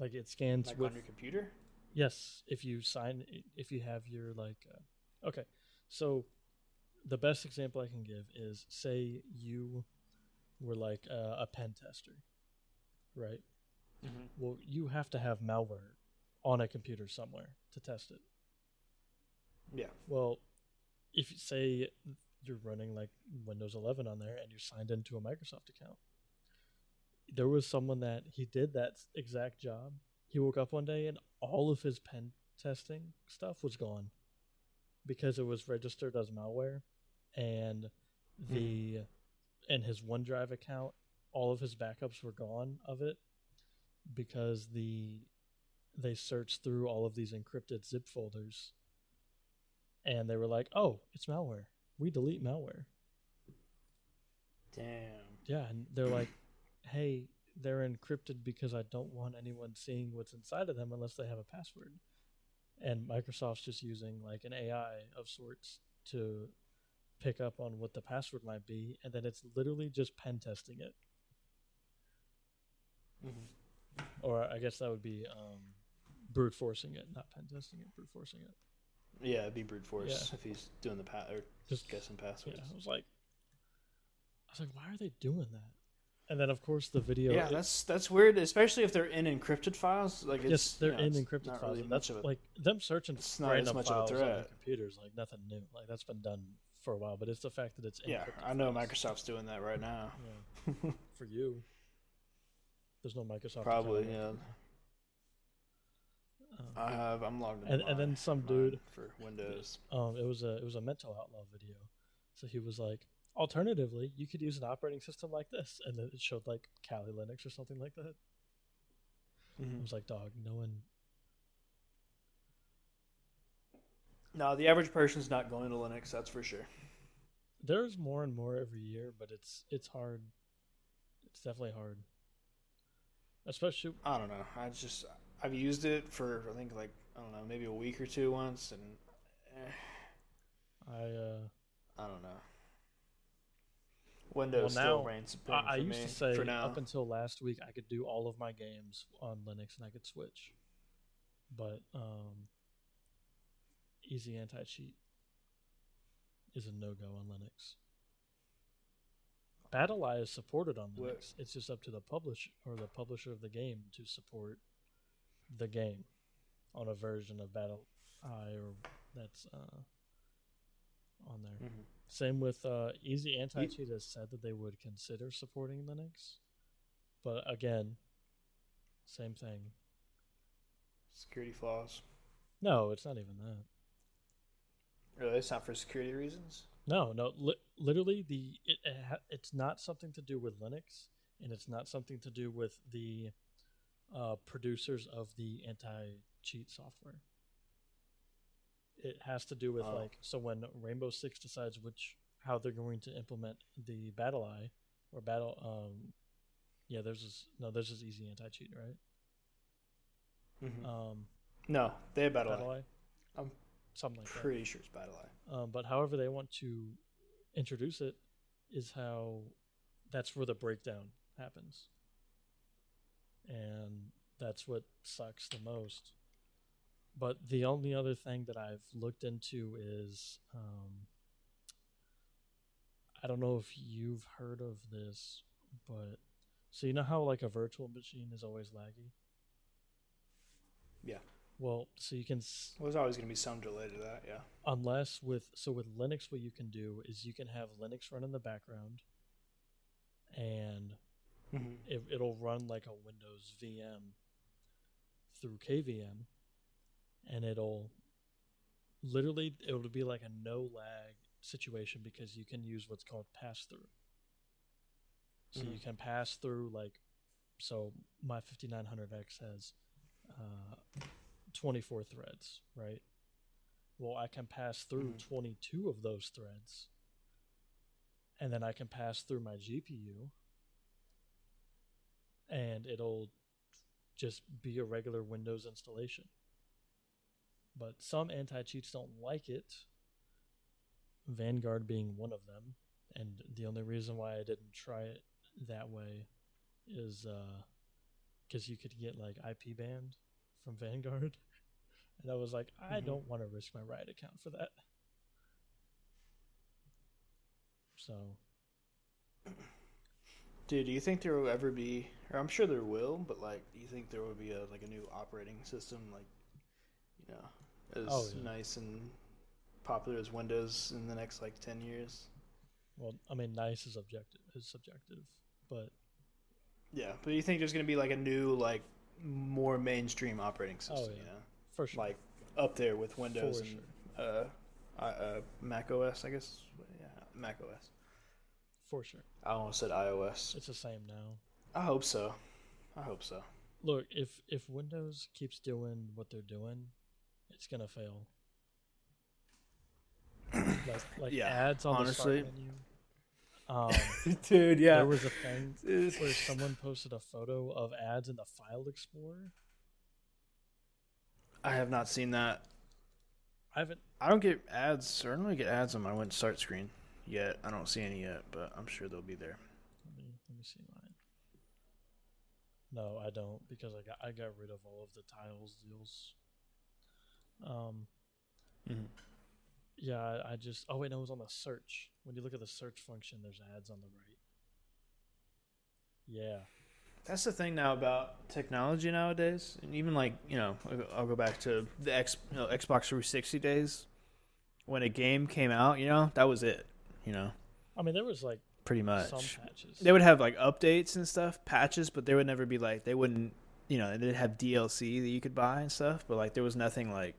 Like it scans
Like
with
on your computer.
Yes, if you sign, if you have your like, uh, okay. So, the best example I can give is say you were like uh, a pen tester, right?
Mm-hmm.
Well, you have to have malware on a computer somewhere to test it.
Yeah.
Well, if you say you're running like Windows 11 on there and you're signed into a Microsoft account, there was someone that he did that exact job. He woke up one day and all of his pen testing stuff was gone because it was registered as malware and hmm. the and his OneDrive account all of his backups were gone of it because the they searched through all of these encrypted zip folders and they were like, "Oh, it's malware. We delete malware."
Damn.
Yeah, and they're like, "Hey, they're encrypted because I don't want anyone seeing what's inside of them unless they have a password." And Microsoft's just using like an AI of sorts to pick up on what the password might be, and then it's literally just pen testing it.
Mm-hmm.
Or I guess that would be um, brute forcing it, not pen testing it, brute forcing it.
Yeah, it'd be brute force
Yeah.
if he's doing the pa- or
Just-
guessing
Yeah,
passwords.
I was like, I was like, why are they doing that? And then of course the video.
Yeah, that's that's weird, especially if they're in encrypted files. Like it's
yes, they're
you know,
in encrypted
not
files.
really
and
much
that's
of
like them searching
it's
for
not as
random
much of a
files on their
threat.
computers. Like nothing new. Like that's been done for a while. But it's the fact that it's
yeah. I know. Microsoft's doing that right now.
Yeah, <laughs> for you, there's no Microsoft.
Probably, yeah.
Um,
I have. I'm logged in.
And- and then some dude-
for Windows.
um, it was a it was a mental outlaw video. So he was like, alternatively, you could use an operating system like this, and then it showed like Kali Linux or something like that.
Mm-hmm.
I was like, dog, no one.
No, the average person's not going to Linux. That's for sure.
There's more and more every year, but it's it's hard. It's definitely hard. Especially
I don't know. I just I've used it for I think like I don't know maybe a week or two once, and eh,
I uh
I don't know. Windows
Well,
still
now,
reigns supreme
I, I
for
used
me
to say
for now.
up until last week I could do all of my games on Linux and I could switch. But um easy anti cheat is a no go on Linux. BattlEye is supported on
What-
Linux. It's just up to the publisher or the publisher of the game to support the game on a version of BattlEye or that's uh, on there.
Mhm.
Same with uh, Easy Anti Cheat has said that they would consider supporting Linux, but again, same thing.
Security flaws.
No, it's not even that.
Really, it's not for security reasons.
No, no. Li- literally, the it, it ha- it's not something to do with Linux, and it's not something to do with the uh, producers of the anti-cheat software. It has to do with
Oh.
like so when Rainbow Six decides which how they're going to implement the BattlEye or Battle um yeah there's this no there's this easy anti-cheat right
Mm-hmm.
um
no, they have battle.
BattlEye.
Eye I'm
something like that
Pretty sure it's battle eye.
Um, but however they want to introduce it is how that's where the breakdown happens. And that's what sucks the most. But the only other thing that I've looked into is um, I don't know if you've heard of this, but so you know how like a virtual machine is always laggy?
Yeah.
Well, so you can s-
Well, there's always going to be some delay to that. Yeah.
unless with so with linux what you can do is you can have linux run in the background and
Mm-hmm.
it, it'll run like a windows vm through kvm and it'll literally it'll be like a no lag situation because you can use what's called pass through so you
Mhm.
can pass through like so my 5900x has uh, 24 threads right? Well i can pass through
Mhm.
22 of those threads and then i can pass through my gpu and it'll just be a regular windows installation. But some anti-cheats don't like it vanguard being one of them and the only reason why i didn't try it that way is because you could get like ip banned from vanguard <laughs> and i was like i
Mhm.
don't want to risk my riot account for that so
Dude, do you think there will ever be, or I'm sure there will, but like, do you think there will be a like a new operating system, like, you know, as
Oh, yeah.
nice and popular as Windows in the next like ten years?
well i mean nice is objective is subjective but
Yeah, but do you think there's going to be like a new, like, more mainstream operating system?
Oh, yeah.
You know,
for sure
like up there with Windows
For
and
sure.
uh, uh, Mac OS, I guess. Yeah, Mac OS.
for sure
I almost said iOS.
it's the same now
I hope so. I hope so.
look if if windows keeps doing what they're doing it's gonna fail <clears throat> like like
Yeah,
ads on
honestly.
the start menu um <laughs>
Dude, yeah.
there was a thing where someone posted a photo of ads in the file explorer
I have not seen that.
i haven't
I don't get ads. I don't really get ads on my Win start screen yet. I don't see any yet, but I'm sure they'll be there.
let me let me see mine no i don't because i got i got rid of all of the tiles deals um
Mm-hmm.
Yeah, I, just. Oh wait, no, it was on the search. When you look at the search function, there's ads on the right. Yeah,
That's the thing now about technology nowadays, and even like you know, I'll- I'll go back to the X, you know, Xbox 360 days. When a game came out, you know, that was it. You know,
I mean there was like
pretty much.
some patches.
They would have like updates and stuff, patches, but they would never be like they wouldn't. You know, they'd have DLC that you could buy and stuff, but like there was nothing like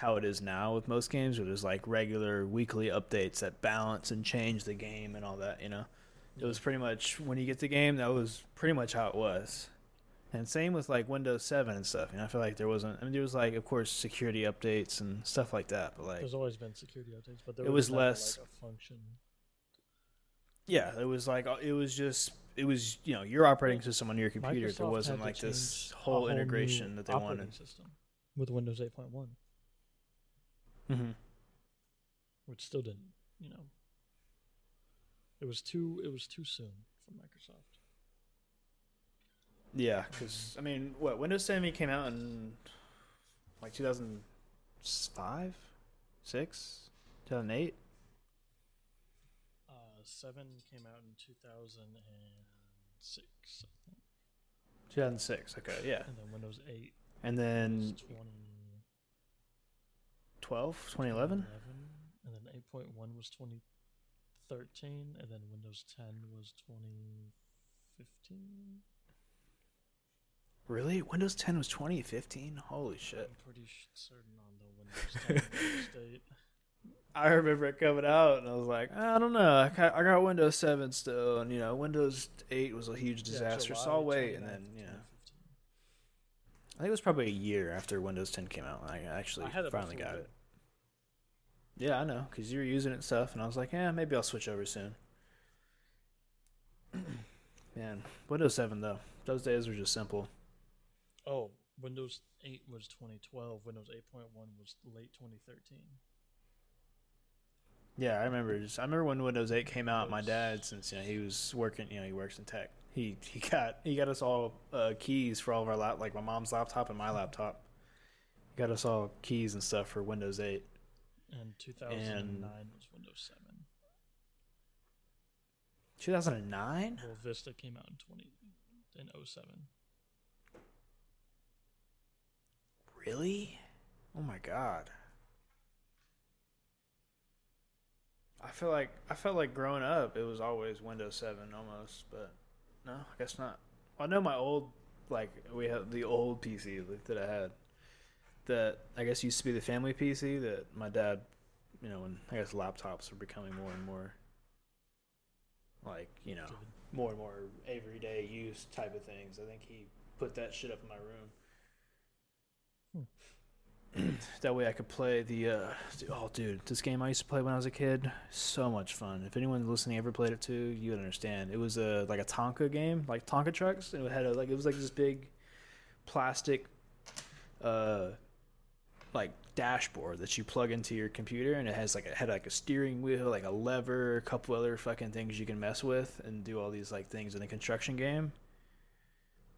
how it is now with most games, where there's like regular weekly updates that balance and change the game and all that. You know, it was pretty much when you get the game, that was pretty much how it was. And same with like Windows 7 and stuff. You know, I feel like there wasn't. I mean, there was like, of course, security updates and stuff like that, but like
There's always been security updates, but there
It
was,
was less-
like a function.
Yeah, it was like it was just it was you know your operating system on your computer.
Microsoft there wasn't
like this
a
whole integration that they wanted.
system with Windows 8.1,
Mm-hmm.
which still didn't. You know, it was too. It was too soon for Microsoft.
Yeah, because I mean, what Windows 7 came out in like 2005, six, 2008.
Uh, seven came out in 2006, I think,
2006. Okay, yeah,
and then Windows 8
and then
20.
12, 2011.
and then 8.1 was 2013, and then Windows 10 was 2015.
Really? Windows 10 was 2015? Holy shit.
I'm pretty certain on the Windows 10 <laughs> release date.
I remember it coming out, and I was like, I don't know. I got, I got Windows 7 still, and you know, Windows 8 was a huge
Yeah,
disaster. so I'll wait, and then you know,
2015.
I think it was probably a year after Windows 10 came out. I actually
I
finally got
then.
it. Yeah, I know, because you were using it and stuff, and I was like, yeah, maybe I'll switch over soon. <clears throat> Man, Windows 7 though, those days were just simple.
Oh, Windows 8 was 2012. Windows 8.1 was late 2013.
Yeah, I remember. Just, I remember when Windows 8 came out. My dad, since you know he was working, you know he works in tech. He he got he got us all uh, keys for all of our lap, like my mom's laptop and my laptop. He got us all keys and stuff for Windows 8.
And 2009 was Windows 7.
2009.
Well, Vista came out in 20 in 07.
Really? Oh my god. I feel like I felt like growing up it was always Windows 7 almost, but no, I guess not. I know my old like we have the old PC that I had that I guess used to be the family PC that my dad, you know, when I guess laptops were becoming more and more like, you know, more and more everyday use type of things. I think he put that shit up in my room. Hmm. <clears throat> that way I could play the uh oh dude, this game I used to play when I was a kid, so much fun. If anyone listening ever played it too, you would understand. It was a like a Tonka game, like Tonka trucks. and It had a like it was like this big plastic uh like dashboard that you plug into your computer and it has like it had like a steering wheel, like a lever, a couple other fucking things you can mess with and do all these like things in a construction game.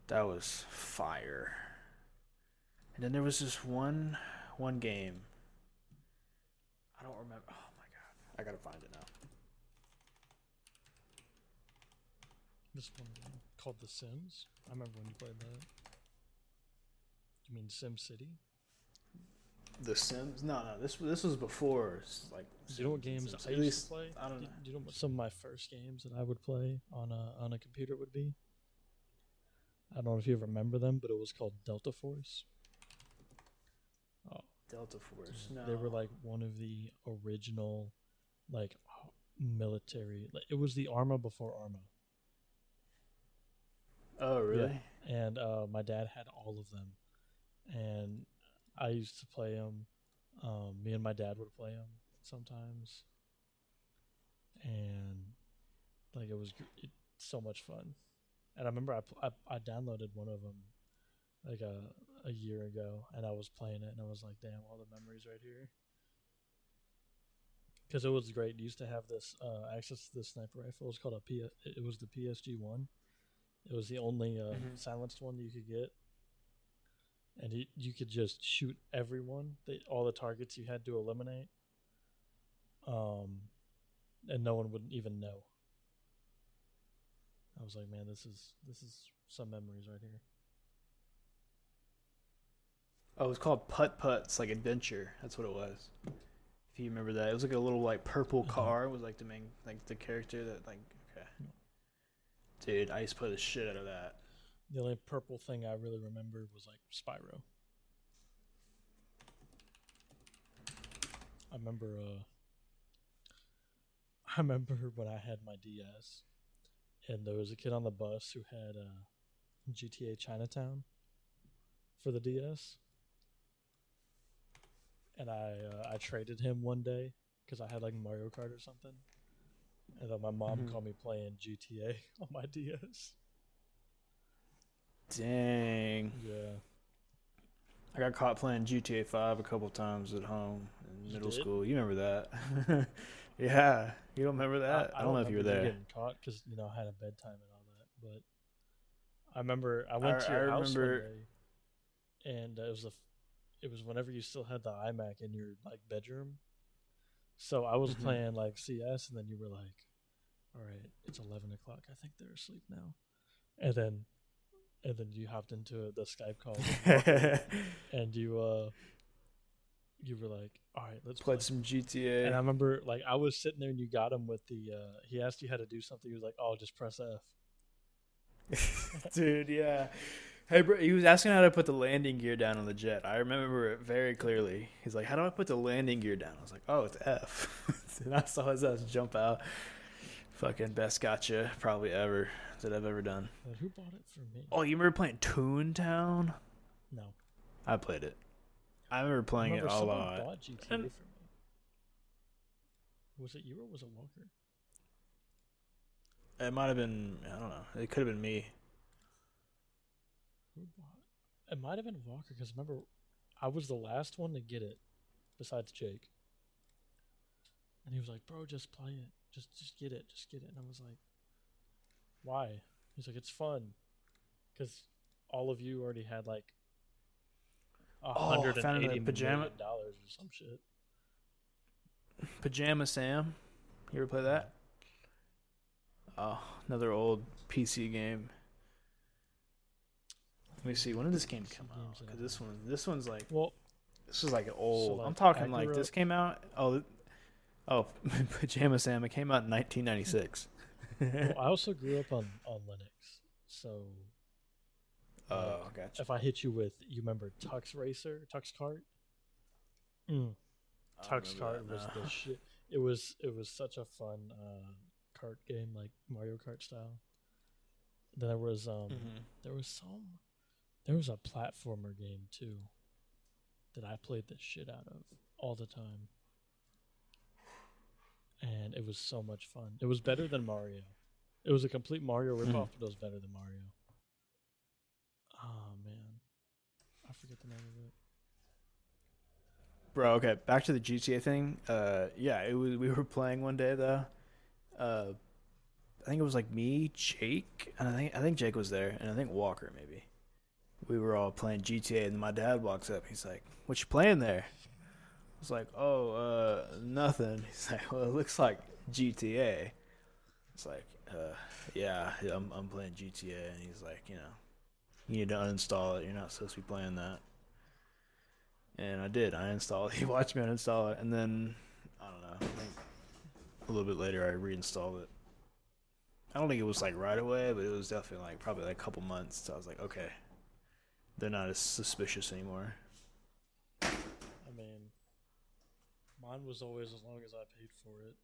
That was fire. And then there was this one one game. I don't remember. Oh my god. I got to find it now.
This one called The Sims. I remember when you played that. You mean Sim City?
The Sims? No, no. This this was before like
Do you know what games
Sims.
I used
least
to play?
I don't
do,
know.
do you know what some of my first games that I would play on a on a computer would be? I don't know if you remember them, but it was called Delta Force.
Delta Force. No.
They were like one of the original, like military. Like, it was the Arma before Arma,
Oh, really?
and uh, my dad had all of them, and I used to play them. Um, me and my dad would play them sometimes, and like it was gr- it, so much fun. And I remember I, pl- I I downloaded one of them like a a year ago, and I was playing it, and I was like, "Damn, all the memories right here." Because it was great. You used to have this uh, access to this sniper rifle. It was called a P. It was the PSG one. It was the only uh,
Mhm.
silenced one you could get, and you, you could just shoot everyone. They, all the targets you had to eliminate, um, and no one would even know. I was like, man, this is this is some memories right here.
Oh, it was called Putt Putts, like adventure. That's what it was. If you remember that, it was like a little like purple
Mhm.
car. Was like the main like the character that like okay. Dude, I used to play the shit out of that.
The only purple thing I really remember was like Spyro. I remember uh <laughs> I remember when I had my DS and there was a kid on the bus who had uh GTA Chinatown for the DS. And I uh, I traded him one day cuz I had like Mario Kart or something. And then my mom
Mhm.
called me playing GTA <laughs> on my DS.
Dang.
Yeah.
I got caught playing GTA 5 a couple times at home in middle school. You remember that? <laughs> yeah. You don't remember that? I, don't know if you were there.
Getting caught because you know I had a bedtime and all that, but I remember I went
I-
to your
I
house one day, and uh, it was the, it was whenever you still had the iMac in your like bedroom. So I was
Mhm.
playing like CS, and then you were like, "All right, it's eleven o'clock. I think they're asleep now," and then, and then you hopped into the Skype call, <laughs> and you uh, you were like, "All right, let's play."
Some GTA.
And I remember, like, I was sitting there, and you got him with the. Uh, he asked you how to do something. He was like, "Oh, just press F." <laughs>
Dude, yeah. Hey, bro, he was asking how to put the landing gear down on the jet. I remember it very clearly. He's like, "How do I put the landing gear down?" I was like, "Oh, it's F." <laughs> and I saw his ass jump out. Fucking best gotcha probably ever that I've ever done.
But who bought it for me?
Oh, you remember playing Toontown?
no.
I played it. I remember
I
playing
remember
it a lot.
bought GTA
And-
for me. Was it you or was it Walker?
It might have been. I don't know. It could have been me.
Who bought? It might have been Walker because remember, I was the last one to get it, besides Jake. And he was like, "Bro, just play it. Just, just get it. Just get it." And I was like, "Why?" He's like, "It's fun," because all of you already had like a
Oh,
hundred and eighty
pajama-
dollars or some shit.
Pajama Sam. You ever play that? Oh, another old PC game. Let me see. When did this game come out? Because this one, this one's like
Well,
this is like old.
like,
I'm talking like this came out. Oh, oh, <laughs> Pajama Sam. It came out in 1996.
well, I <laughs> also grew up on on Linux, so
oh, gotcha.
if I hit you with, you remember Tux Racer, Tux Kart? Mm. Tux
that
was the <laughs> shit. It was it was such a fun uh, kart game, like Mario Kart style. Then there was um
Mhm.
there was some there was a platformer game too that I played the shit out of all the time. And it was so much fun. It was better than Mario. It was a complete Mario ripoff, but it was better than Mario. Oh man. I forget the name of it.
Bro, okay, back to the GTA thing. Uh, yeah, it was. We were playing one day though. Uh, I think it was like me, Jake, and I think I think Jake was there, and I think Walker maybe. We were all playing GTA, and my dad walks up. He's like, "What you playing there?" I was like, "Oh, uh, nothing." <laughs> He's like, "Well, it looks like GTA." It's like, uh, "Yeah, I'm I'm playing GTA," and he's like, "You know, you need to uninstall it. You're not supposed to be playing that." And I did. I installed. <laughs> He watched me uninstall it, and then I don't know. A little bit later, I reinstalled it. I don't think it was like right away, but it was definitely like probably like a couple months. So I was like, okay, they're not as suspicious anymore.
I mean, mine was always as long as I paid for it.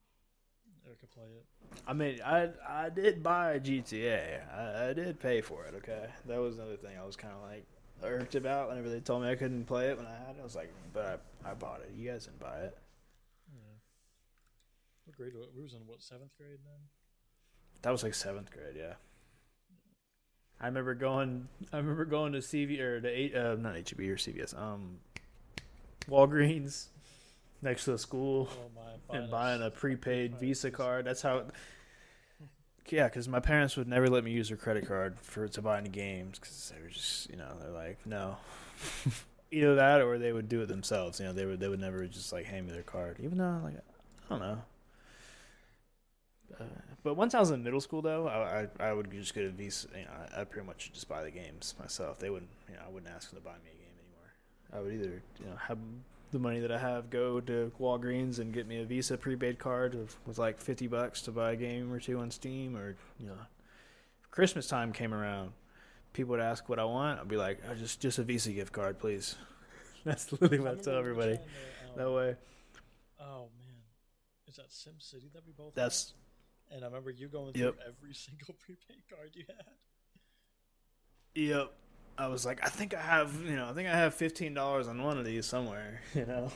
I could play it.
I mean, I I did buy a GTA. I, I did pay for it. Okay, that was another thing I was kind of like irked about whenever they told me I couldn't play it when I had it. I was like, but I, I bought it. You guys didn't buy it.
Yeah. What grade? We was in what seventh grade then?
That was like seventh grade, yeah. I remember going. I remember going to CV or to uh, not HEB or CVS, um, Walgreens, next to the school,
Oh <laughs>
and buying a prepaid Visa
Visa.
card. That's how. Yeah, because my parents would never let me use their credit card for to buy any games because they were just, you know, they're like, no, <laughs> either that or they would do it themselves. You know, they would they would never just like hand me their card, even though like I don't know. Uh, but once I was in middle school, though, I, I I would just get a Visa. You know, I, I pretty much just buy the games myself. They wouldn't, you know, I wouldn't ask them to buy me a game anymore. I would either, you know, have the money that I have go to Walgreens and get me a Visa prepaid card of, with like fifty bucks to buy a game or two on Steam, or you know, if Christmas time came around, people would ask what I want. I'd be like, oh, just just a Visa gift card, please. <laughs> That's literally what I tell everybody. That way,
Oh man, is that Sim City that we both?
that's
had? And I remember you going
Yep.
through every <laughs> single prepaid card you had.
Yep. I was like, I think I have, you know, I think I have fifteen dollars on one of these somewhere, <laughs> you know.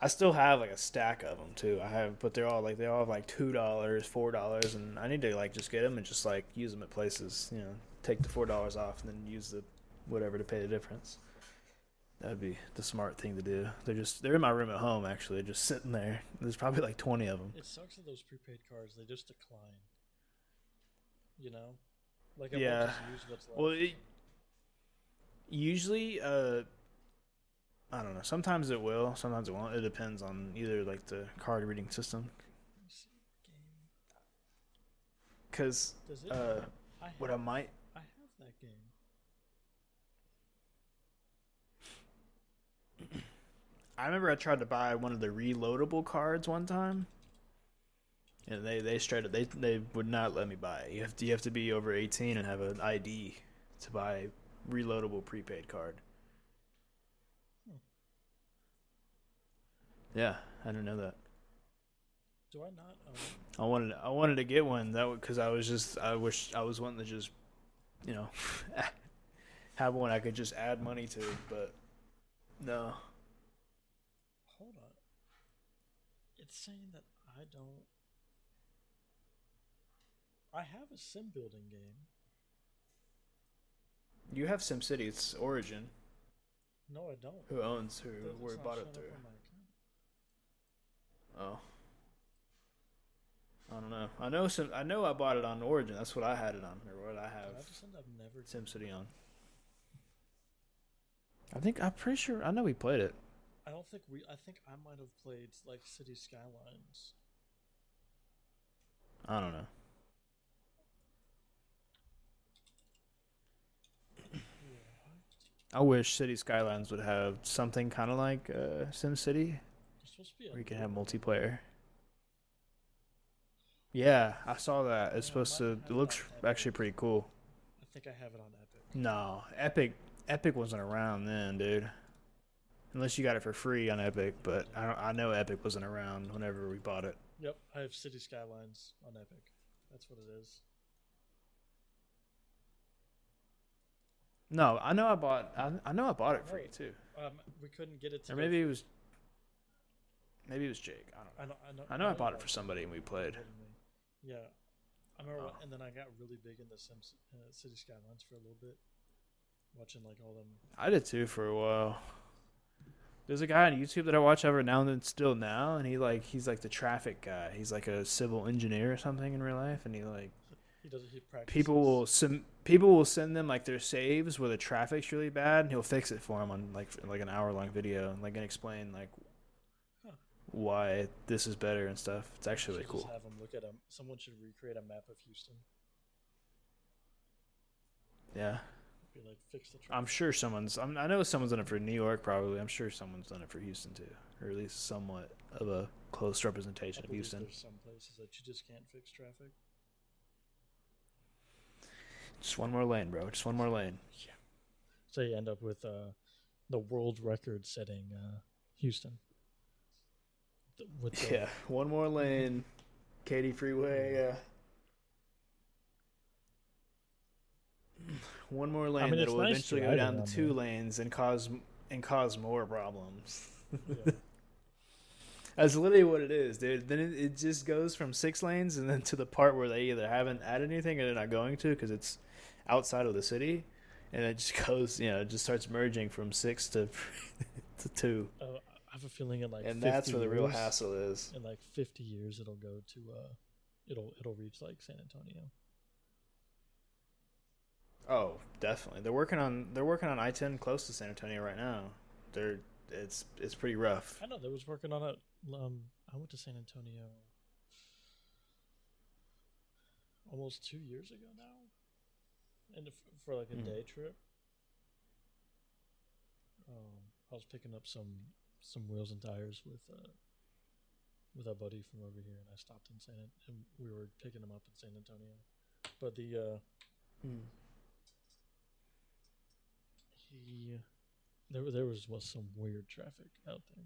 I still have like a stack of them too. I have, but they're all like they all have like two dollars, four dollars, and I need to like just get them and just like use them at places, you know, take the four dollars off and then use the whatever to pay the difference. That'd be the smart thing to do. They're just they're in my room at home actually, just sitting there. There's probably like twenty of them.
It sucks that those prepaid cards they just decline. You know, like I
Yeah.
just use what's left.
Well, it, usually, uh, I don't know. Sometimes it will, sometimes it won't. It depends on either like the card reading system.
Let me see. Game.
Because uh,
I
what I might,
I have that game.
I remember I tried to buy one of the reloadable cards one time, and they they straight up they they would not let me buy it. You have to you have to be over eighteen and have an ID to buy a reloadable prepaid card.
Hmm.
Yeah, I didn't know that.
Do I not own?
I wanted I wanted to get one that because I was just I wish I was wanting to just you know <laughs> have one I could just add money to, but no.
Hold on. It's saying that I don't. I have a sim building game.
You have SimCity. It's Origin.
No, I don't.
Who owns who?
But
Where
it's
it
not
bought it through?
up on my account.
Oh. I don't know. I know some. I know I bought it on Origin. That's what I had it on, or what I
Did
have
I just end up never.
SimCity on. I think I'm pretty sure. I know we played it.
I don't think we. I think I might have played like City Skylines.
I don't know. I wish City Skylines would have something kind of like uh, SimCity,
There's supposed to be a
where you can have multiplayer. Yeah, I saw that. It's
Yeah,
supposed to. It looks actually pretty cool.
I think I have it on Epic.
No, Epic. Epic wasn't around then, dude. Unless you got it for free on Epic, but I don't, I know Epic wasn't around whenever we bought it.
Yep, I have City Skylines on Epic. That's what it is.
No, I know I bought. I, I know I bought it free
No.
too.
Um, we couldn't get it to.
Or maybe it was. Maybe it was Jake. I don't know.
I know. I know.
I know I bought it for somebody and we played.
Yeah, I remember,
Oh.
and then I got really big into Sims uh, City Skylines for a little bit, watching like all them.
I did too for a while. There's a guy on YouTube that I watch every now and then, still now, and he like he's like the traffic guy. He's like a civil engineer or something in real life, and he like
He does. He practices.
people will sim- people will send them like their saves where the traffic's really bad, and he'll fix it for them on like like an hour long video, and like and explain like
Huh.
why this is better and stuff. It's actually really cool.
Have him look at him. Someone should recreate a map of Houston.
Yeah,
Like, fix the.
I'm sure someone's. I'm, I know someone's done it for New York, probably. I'm sure someone's done it for Houston too, or at least somewhat of a close representation of Houston.
There's some places that you just can't fix traffic.
Just one more lane, bro. Just one more lane. Yeah.
So you end up with uh, the world record setting uh, Houston. The-
Yeah, one more lane. Katy Freeway. Yeah. <sighs> One more lane
mean,
that will
nice
eventually go down to two
there.
lanes and cause and cause more problems.
yeah. <laughs>
That's literally what it is, dude. Then it, it just goes from six lanes and then to the part where they either haven't added anything or they're not going to because it's outside of the city, and it just <laughs> goes, you know, it just starts merging from six to <laughs> to two,
Uh, I have a feeling in like
and
50
that's where the real
years-
hassle is.
In like 50 years, it'll go to uh, it'll it'll reach like San Antonio.
Oh, definitely. They're working on they're working on I ten close to San Antonio right now. They're it's it's pretty rough.
I know they was working on it. Um, I went to San Antonio almost two years ago now, and for like a
Hmm.
day trip. Um, I was picking up some some wheels and tires with uh with a buddy from over here, and I stopped in San An- and we were picking them up in San Antonio. But the uh, he there there was was some weird traffic out there.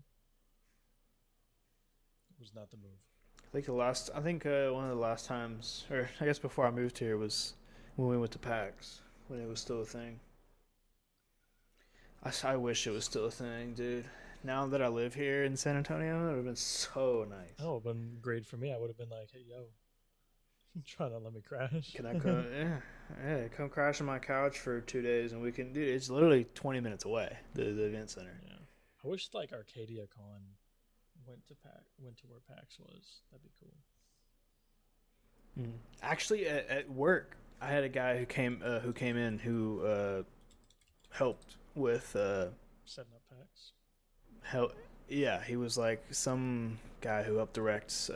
It was not the move.
I think the last I think uh, one of the last times, or I guess before I moved here, was when we went to PAX when it was still a thing. I, I wish it was still a thing, dude. Now that I live here in San Antonio, it would have been so nice.
Oh, it been great for me. I would have been like, "Hey, yo, <laughs> trying to let me crash."
Can I come? <laughs> yeah, yeah, come crash on my couch for two days, and we can. Dude, it's literally twenty minutes away. The the event center.
yeah, I wish like Arcadia Con went to pack went to where PAX was. That'd be cool.
Actually, at, at work, I had a guy who came uh, who came in who uh, helped with uh,
Setting up PAX.
help. Yeah, he was like some guy who helped direct.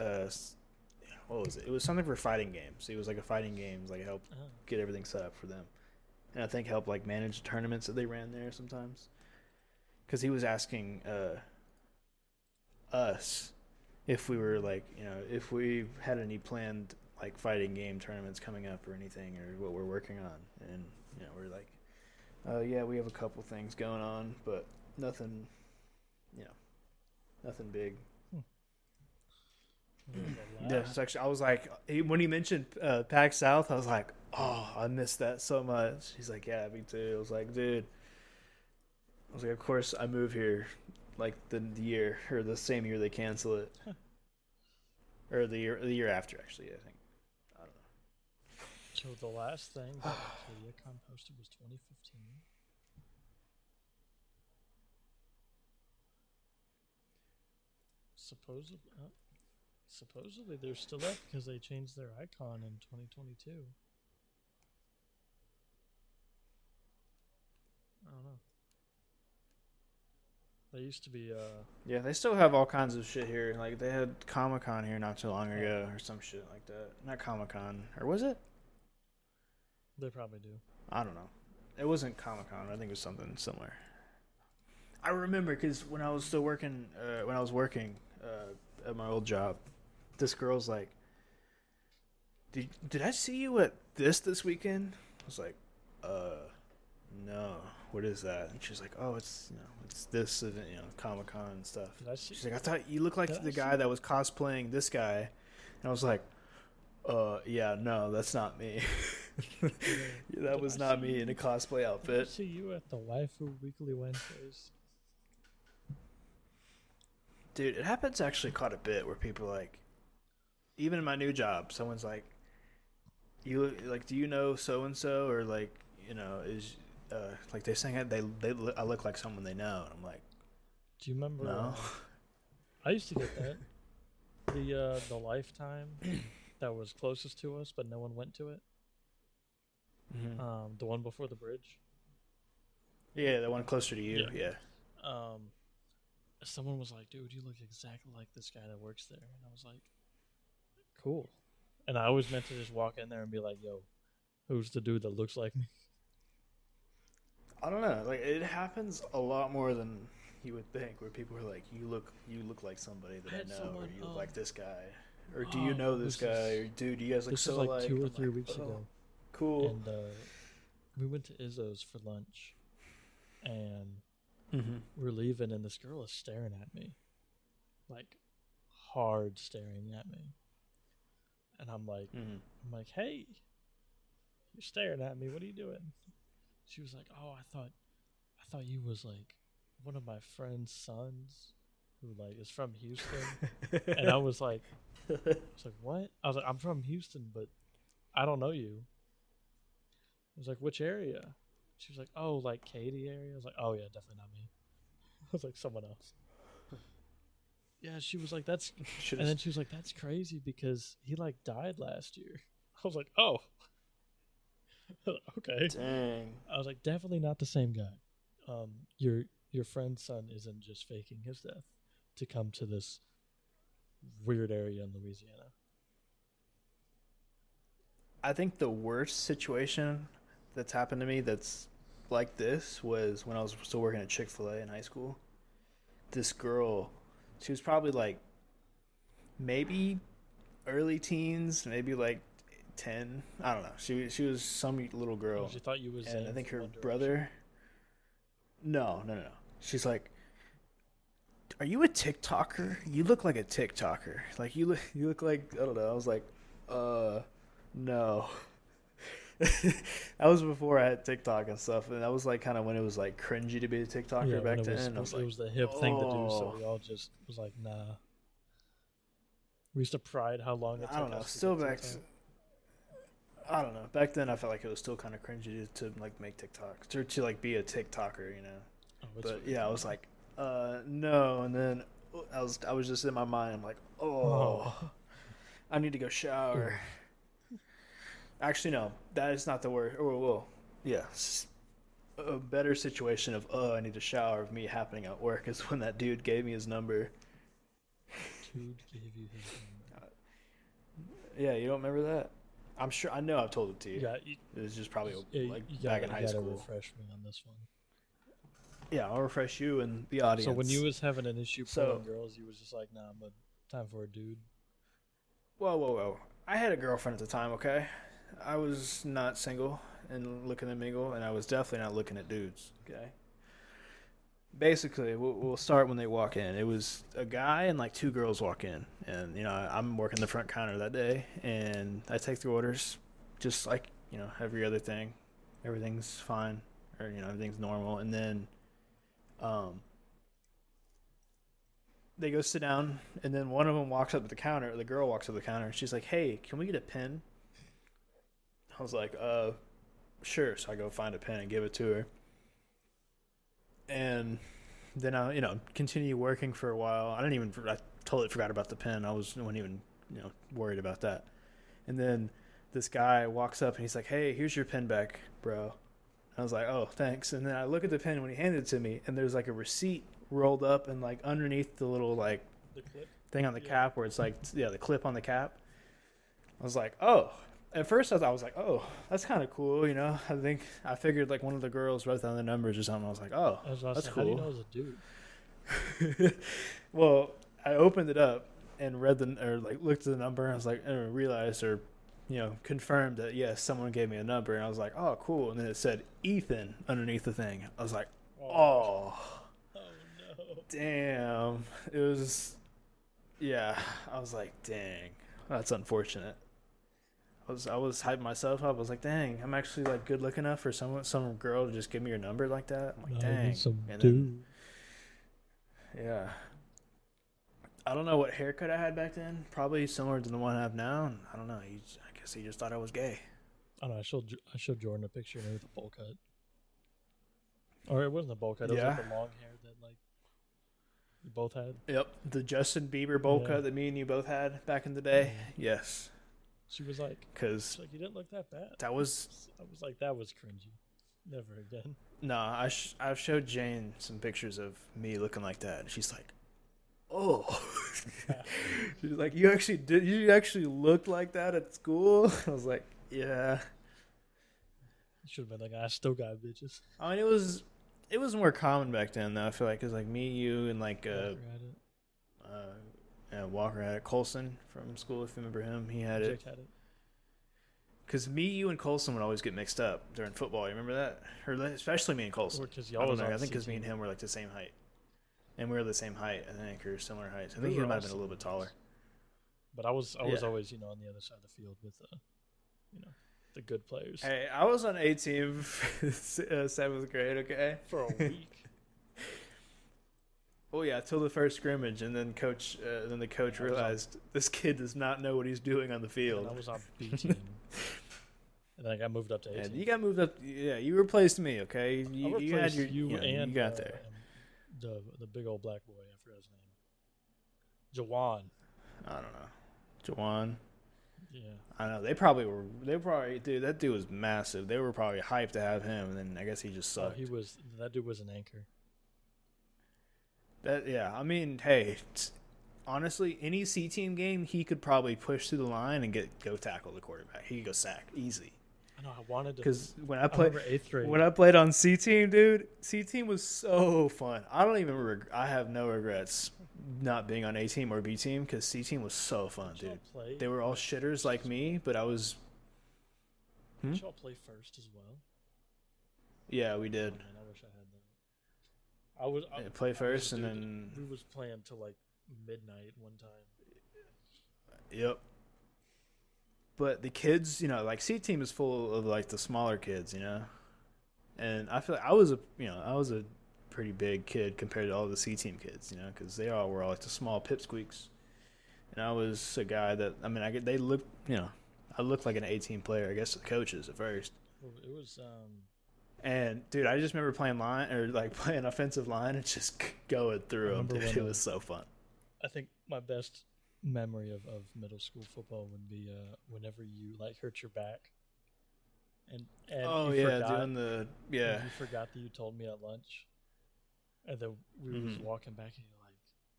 What was it? It was something for fighting games. He was like a fighting games, like helped
Uh-huh.
get everything set up for them, and I think helped like manage tournaments that they ran there sometimes. Because he was asking uh, us if we were like, you know, if we had any planned like fighting game tournaments coming up or anything, or what we're working on, and You know, we're like, uh, yeah, we have a couple things going on, but nothing, you know, nothing big. Yeah, it's actually, I was like, when he mentioned uh, PAX South, I was like, oh, I missed that so much. He's like, yeah, me too. I was like, dude, I was like, of course, I move here, like the, the year or the same year they cancel it, or the year the year after, actually, I think. I don't know.
So the last thing that Arcadiacon posted was 2015. Supposedly, uh, supposedly they're still up because they changed their icon in 2022. I don't know. They used to be. Uh,
Yeah, they still have all kinds of shit here. Like they had Comic Con here not too long ago, or some shit like that. Not Comic Con, or was it?
they probably do.
I don't know. It wasn't Comic Con. I think it was something similar. I remember because when I was still working, uh, when I was working uh, at my old job, this girl's like, "Did did I see you at this this weekend?" I was like, "Uh, no. What is that?" And she's like, "Oh, it's you know, it's this event, you know, Comic Con and stuff." She's like, "I thought you look like the guy that was cosplaying this guy," and I was like, "Uh, yeah, no, that's not me." <laughs> that was not me in a cosplay outfit.
see you at the Waifu Weekly Wednesdays?
Dude, it happens actually quite a bit where people like, even in my new job, someone's like, "You look- like, do you know so and so?" Or like, you know, is uh, like they saying they they I look like someone they know, and I'm like,
Do you remember?
no.
uh, I used to get that. The uh, the lifetime <clears throat> that was closest to us, but no one went to it.
Mhm.
Um, the one before the bridge.
yeah, the one closer to you.
Yeah.
Yeah.
Um, someone was like, "Dude, you look exactly like this guy that works there," and I was like, "Cool." And I always meant to just walk in there and be like, "Yo, who's the dude that looks like me?"
I don't know. Like it happens a lot more than you would think, where people are like, "You look, you look like somebody that
I
I, know,"
someone,
or "You look
um,
like this guy," or "Do
oh,
you know this,
this
guy?"
is-
or "Dude, you guys look
this
so
is like
alike."
two or three
like,
weeks
"Oh,
ago.
Cool.
and uh, we went to Izzo's for lunch, and
mm-hmm.
we're leaving, and this girl is staring at me, like hard staring at me, and I'm like,
Mm-hmm.
I'm like, hey, you're staring at me. What are you doing? She was like, oh, I thought, I thought you was like one of my friend's sons, who like is from Houston, <laughs> and I was like, I was like, what? I was like, I'm from Houston, but I don't know you. I was like, which area? She was like, oh, like Katy area. I was like, oh yeah, definitely not me. <laughs> I was like, someone else. Yeah, she was like, that's, <laughs>
Should
and then she was like, that's crazy because he like died last year. <laughs> I was like, oh, <laughs> okay.
Dang.
I was like, definitely not the same guy. Um, your your friend's son isn't just faking his death to come to this weird area in Louisiana.
I think the worst situation that's happened to me that's like this was when I was still working at Chick Fil A in high school. This girl, she was probably like maybe early teens, maybe like ten. I don't know. She she was some little girl.
She thought you was.
and I think her brother. No, no, no, no. She's like, "Are you a TikToker? You look like a TikToker. Like you look, you look like I don't know." I was like, "Uh, no." <laughs> that was before I had TikTok and stuff, and that was like kind of when it was like cringy to be a TikToker
Yeah,
back then.
was,
and I was
it
like,
was the hip thing to do, so
"Oh."
we all just was like, nah. We used to pride how long it took
I don't know.
us to
Still back.
TikTok.
I don't know. Back then, I felt like it was still kind of cringy to, to like make TikToks to to like be a TikToker, you know.
Oh,
but yeah, I was like, uh, no, and then I was I was just in my mind. I'm like, oh,
Oh.
I need to go shower. Actually, no, that is not the word. Oh, well, yeah, A better situation of oh, I need to shower of me happening at work is when that dude gave me his number.
Dude gave you his number.
Uh, yeah, you don't remember that? I'm sure. I know I've told it to you.
Yeah, you,
It was just probably
yeah,
like
you
back
gotta,
in high
you gotta
school.
refresh me on this one.
Yeah, I'll refresh you and the audience.
So when you was having an issue
So-
pulling girls, you was just like, nah, but time for a dude.
Whoa, whoa, whoa. I had a girlfriend at the time, okay? I was not single, and looking to mingle, and I was definitely not looking at dudes. Okay. Basically, we'll, we'll start when they walk in. It was a guy and like two girls walk in, and you know I'm working the front counter that day, and I take the orders, just like you know every other thing. Everything's fine, or you know everything's normal, and then, um, they go sit down, and then one of them walks up to the counter. The girl walks up to the counter, and she's like, "Hey, can we get a pen?" I was like, "Uh, sure." So I go find a pen and give it to her, and then I, you know, continue working for a while. I didn't even, I totally forgot about the pen. I was, wasn't even, you know, worried about that. And then this guy walks up and he's like, "Hey, here's your pen back, bro." I was like, "Oh, thanks." And then I look at the pen when he handed it to me, and there's like a receipt rolled up and like underneath the little like
The clip.
thing on the
Yeah.
cap where it's like yeah the clip on the cap i was like oh at first i was, I was like oh that's kind of cool you know i think i figured like one of the girls wrote down the numbers or something i was like oh
I was about
That's
say, How do you
cool.
know it was a dude? <laughs>
well i opened it up and read the or like looked at the number and i was like and realized or you know confirmed that yes someone gave me a number and i was like oh cool and then it said ethan underneath the thing i was like oh
Oh no.
damn it was yeah i was like dang that's unfortunate was i was hyping myself up i was like dang i'm actually like good looking enough for someone some girl to just give me your number like that i'm like dang
Some
And
dude.
then- yeah i don't know what haircut i had back then probably similar to the one i have now and i don't know he, i guess he just thought i was gay
I don't know. I showed I showed Jordan a picture of me with a bowl cut. Or it wasn't a bowl cut. It was like
Yeah.
the long hair that like you both had.
yep the justin bieber bowl
Yeah.
cut that me and you both had back in the day mm. yes
She was like, she's like, you didn't look that bad.
that was
I was like, that was cringy. Never again.
No, I sh- I've showed Jane some pictures of me looking like that. and She's like, "Oh," <laughs> she's like, "You actually did? You actually looked like that at school?" <laughs> I was like, "Yeah."
Should have been like, I still got bitches.
I mean, it was it was more common back then, though. I feel like because like me, you, and like uh, uh, yeah, Walker had it. Colson from school, if you remember him, he had it.
Jake had it.
Because me, you, and Colson would always get mixed up during football. You remember that? Or especially me and Colson.
Or because
I
y'all
don't know.
on
I think because me and him were like the same height, and we were the same height. I think or similar heights. I
We
think he
were
might have been a little bit taller.
But I was I was
Yeah.
always you know on the other side of the field with uh, you know, the good players
Hey, I was on A team <laughs> uh, seventh grade. Okay.
for a week.
Oh yeah, till the first scrimmage, and then coach, uh, then the coach
was on-
realized this kid does not know what he's doing on the field.
I was on B team. <laughs> and then I got moved up to A team.
you got moved up. Yeah, you replaced me. Okay,
I
you, you had your
you
you, know,
and
you got
uh,
there.
The the big old black boy. I forgot his name. Jawan.
I don't know, Jawan.
Yeah.
I know they probably were. They probably dude. That dude was massive. They were probably hyped to have him, and then I guess he just sucked.
he was that dude was an anchor.
That yeah, I mean, hey, honestly, any C team game, he could probably push through the line and get go tackle the quarterback. He could go sack easy.
I know I wanted to.
Because when I
I
played
eighth grade.
when I played on C team, dude, C team was so fun. I don't even reg- I have no regrets not being on A team or B team because C team was so fun, dude. They were all shitters like me, but I was. Hmm?
Did y'all play first as well?
Yeah, we
Oh,
did.
man, I wish I had that. I was I,
Yeah, play
I was-
first and
dude,
then
we was playing till like midnight one time.
Yep. But the kids, you know, like C team is full of like the smaller kids, you know, and I feel like I was a, you know, I was a pretty big kid compared to all the C team kids, you know, because they all were all like the small pipsqueaks, and I was a guy that I mean, I they look, you know, I looked like an A team player, I guess, to the coaches at first.
Well, It was um
And dude, I just remember playing line or like <laughs> playing offensive line and just <laughs> going through them. Dude, it was so fun.
I think my best memory of, of middle school football would be uh, whenever you like hurt your back. And, and
oh
you
yeah,
forgot,
doing the yeah.
you forgot that you told me at lunch. And then we was
Mhm.
walking back and you're like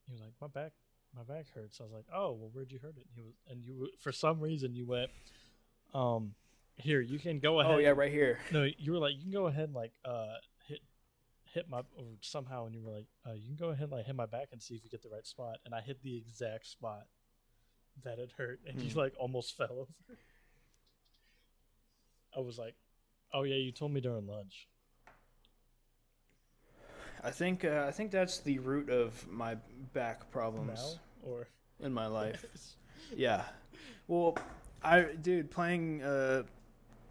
he was like, My back my back hurts. I was like, Oh, well where'd you hurt it? And he was and you for some reason you went, um, here, you can go ahead
Oh yeah, right here.
No, you were like, you can go ahead and like uh hit hit my or somehow, and you were like, uh, you can go ahead and like hit my back and see if you get the right spot. And I hit the exact spot that it hurt, and you
Hmm.
like almost <laughs> fell over. I was like, Oh yeah, you told me during lunch.
I think uh, I think that's the root of my back problems
Now or
in my life. <laughs> yeah. Well, I dude playing uh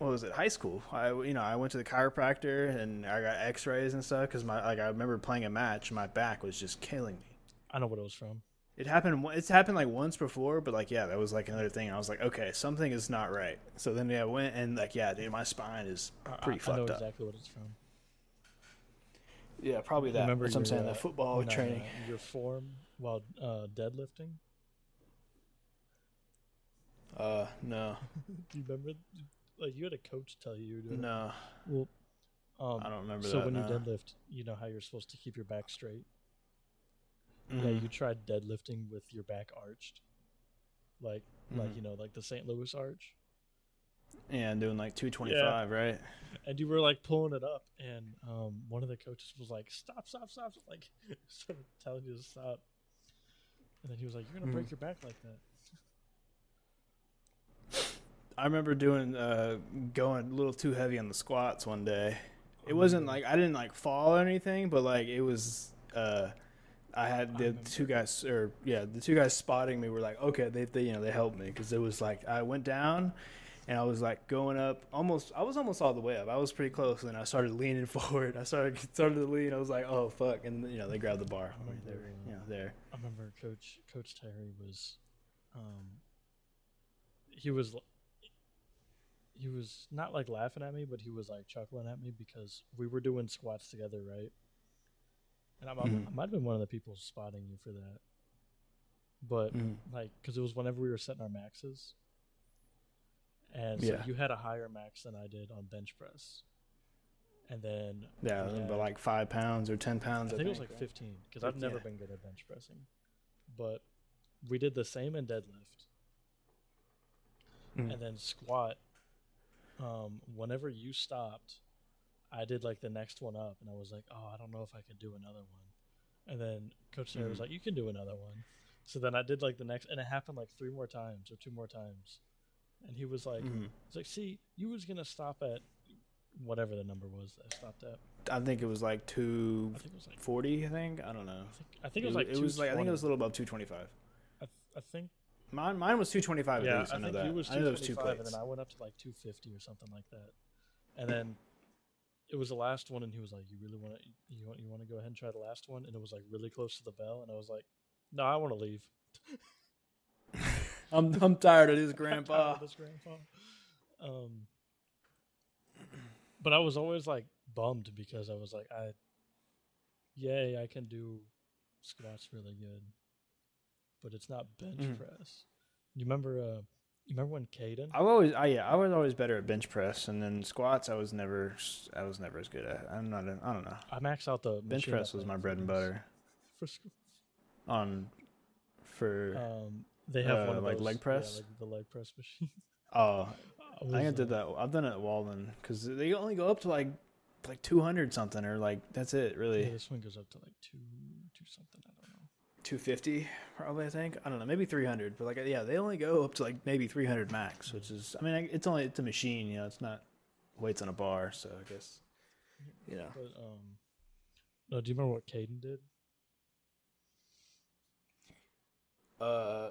what was it? High school. I you know, I went to the chiropractor and I got x-rays and stuff cuz my like I remember playing a match my back was just killing me.
I know what it was from.
It happened it's happened like once before, but like yeah, that was like another thing. I was like, okay, something is not right. So then yeah, I went and like yeah, dude, my spine is pretty
I, I know
fucked up.
exactly what it's from.
Yeah, probably that.
Remember
That's what I'm saying.
uh,
The football
uh,
training.
your form while uh, deadlifting.
Uh, no,
Do <laughs> you remember? Like you had a coach tell you. you were doing it.
no,
Well, um,
I don't remember
so
that.
when you deadlift, you know how you're supposed to keep your back straight. Yeah,
Mhm.
you tried deadlifting with your back arched, like like
Mhm.
you know like the St. Louis arch,
yeah, and doing like 225, right?
and you were like pulling it up, and um, one of the coaches was like, "Stop, stop, stop!" <laughs> Like telling you to stop, and then he was like, "You're gonna break
Mhm.
your back like that."
I remember doing uh going a little too heavy on the squats one day. It
Oh,
wasn't like I didn't like fall or anything, but like it was uh I had the two guys or yeah, the two guys spotting me were like, "Okay, they they you know, they helped me cuz it was like I went down and I was like going up almost I was almost all the way up. I was pretty close and I started leaning <laughs> forward. I started started to lean. I was like, "Oh fuck." And you know, they grabbed the bar.
I
They were, you know, there.
I remember Coach Coach Terry was, um, he was, he was not like laughing at me, but he was like chuckling at me because we were doing squats together, right? And I'm, I'm-
Mhm.
I might have been one of the people spotting you for that, but
Mhm.
like because it was whenever we were setting our maxes, and so
Yeah.
you had a higher max than I did on bench press, and then
Yeah, but like 5 pounds or 10 pounds
I
I
think it was like
right?
15 because I've never
yeah.
been good at bench pressing. But we did the same in deadlift
Mhm.
and then squat. Um, whenever you stopped, I did like the next one up and I was like, oh, I don't know if I could do another one. And then Coach Sarah was
Mhm.
like, you can do another one. So then I did like the next, and it happened like three more times or two more times. And he was like,
Mhm.
he's like, see, you was gonna stop at whatever the number was that I stopped at.
I think it was like
I think it was like
240, I think. I don't know.
I think, I think it was like
it was like I think it was a little above 225.
I, th- I think
Mine mine was 225
yeah,
at least. I,
I
know
think
that.
you was
I know there was two
225, and then I went up to like 250 or something like that. And then it was the last one, and he was like, "You really want to? You want you want to go ahead and try the last one?" And it was like really close to the bell, and I was like, "No, I want to leave." <laughs>
I'm I'm tired of this <laughs>
I'm tired
grandpa.
of this grandpa. Um, but I was always like bummed because I was like, I, yay, I can do squats really good, but it's not bench
Mhm.
press. You remember? Uh, you remember when Caden?
I was I yeah I was always better at bench press and then squats I was never I was never as good at. I'm not a, I don't know.
I maxed out the
Bench press was my bread and butter
for
on for
Um, they have one
Uh,
of
like
those,
leg
yeah,
press?
like the leg press machine. <laughs>
oh
I,
think I
was,
did that. I've done it at Walden because they only go up to like like 200 something or like that's it really.
Yeah, this one goes up to like two, two something. I don't know.
250 probably i think i don't know maybe 300 but like yeah they only go up to like maybe 300 max which is i mean it's only it's a machine you know it's not weights on a bar so i guess you know
But um, no. Do you remember what Caden did?
uh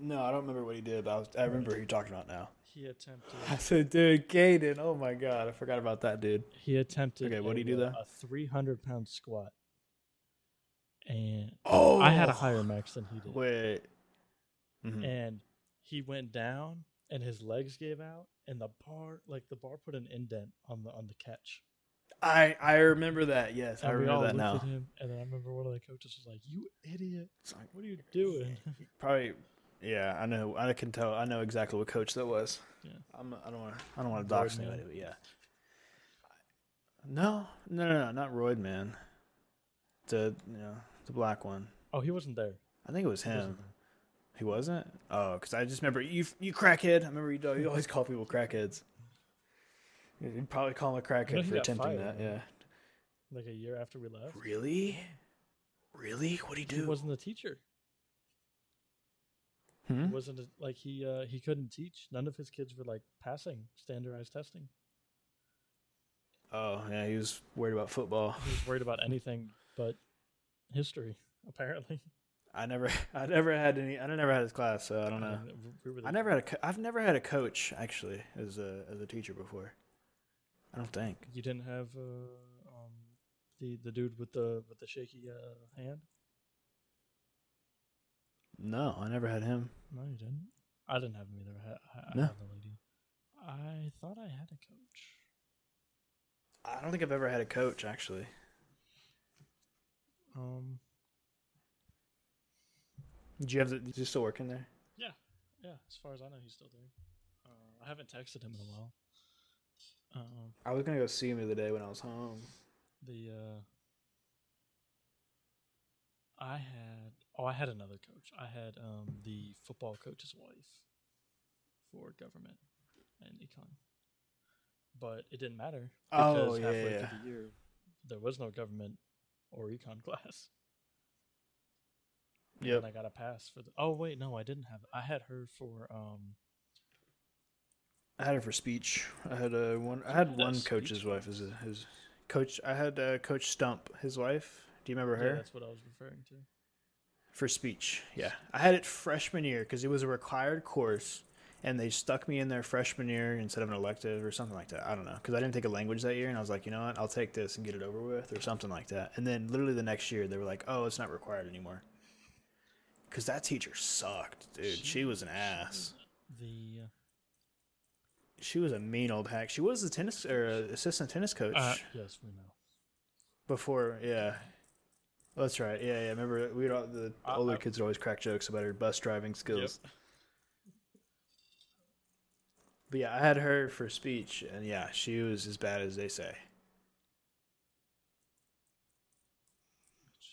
no i don't remember what he did but i, was, I remember who you're talking about now
He attempted.
i said dude Caden, oh my god i forgot about that dude
He attempted.
Okay, what'd
a,
he do though?
A three hundred pound squat, and
oh
I had a higher max than he did.
wait. Mhm.
and he went down and his legs gave out and the bar like the bar put an indent on the on the catch.
I i remember that. Yes i
and all
remember that now.
him and then i remember one of the coaches was like you idiot.
Like,
what are you doing? <laughs>
Probably yeah i know i can tell i know exactly what coach that was.
Yeah.
i'm i don't want to i don't want to dox anybody but yeah. No no no no not royd man the you know the black one.
Oh he wasn't there.
I think it was
He wasn't
him. he wasn't? Oh because i just remember you you crackhead. I remember you, you always call people crackheads. You'd probably call him a crackhead for attempting
fired,
that
man.
yeah.
Like a year after we left?
Really? Really? What'd he do?
he wasn't a teacher.
Hmm?
he wasn't a, like he uh he couldn't teach. None of his kids were like passing standardized testing.
Oh yeah, he was worried about football.
He was worried about anything but history, apparently.
I never, <laughs> I never had any. I never had his class, so I don't know.
We
I never had a. co- I've never had a coach actually as a as a teacher before. I don't think.
You didn't have uh, um, the the dude with the with the shaky uh, hand.
No, I never had him.
No, you didn't. I didn't have him either. I, I, I
No.
had the lady. I thought I had a coach.
I don't think I've ever had a coach actually.
Um,
Did you have? The, you still working there?
yeah, yeah. as far as I know, he's still there. Uh, I haven't texted him in a while. Um,
I was gonna go see him the other day when I was home.
the uh, I had oh I had another coach. I had um the football coach's wife for government and econ, but it didn't matter
Oh,
because
yeah,
halfway
yeah.
through the year there was no government or econ <laughs> class.
Yeah,
And I got a pass for the. Oh wait, no, I didn't have. I had her for um.
I had her for speech. I had uh, one. I had one
speech?
coach's wife as a, his coach. I had uh, Coach Stump, his wife. Do you remember
Yeah,
her
that's what I was referring to.
for speech? Yeah, I had it freshman year because it was a required course, and they stuck me in there freshman year instead of an elective or something like that. I don't know because I didn't take a language that year, and I was like, you know what, I'll take this and get it over with or something like that. And then literally the next year, they were like, oh, it's not required anymore. Because that teacher sucked, dude. She, was an ass.
The
She was a mean old hack. She was the tennis or uh, assistant tennis coach.
uh, yes, we know.
Before, yeah. That's right. Yeah, yeah. Remember, we all the older
I-
kids would always crack jokes about her bus driving skills. But yeah, I had her for speech, and yeah, she was as bad as they say.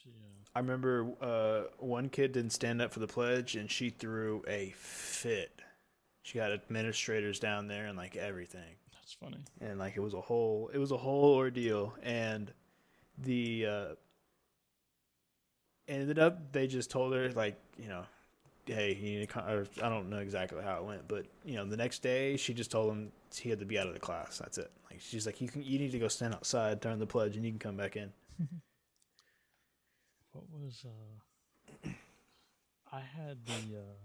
Uh,
I remember uh, one kid didn't stand up for the pledge, and she threw a fit. She got administrators down there and like everything.
that's funny.
and like it was a whole it was a whole ordeal and the uh ended up they just told her like you know hey you need to or i don't know exactly how it went but you know the next day she just told him he had to be out of the class that's it like she's like you can you need to go stand outside during the pledge and you can come back in <laughs>
What was uh? I had the uh.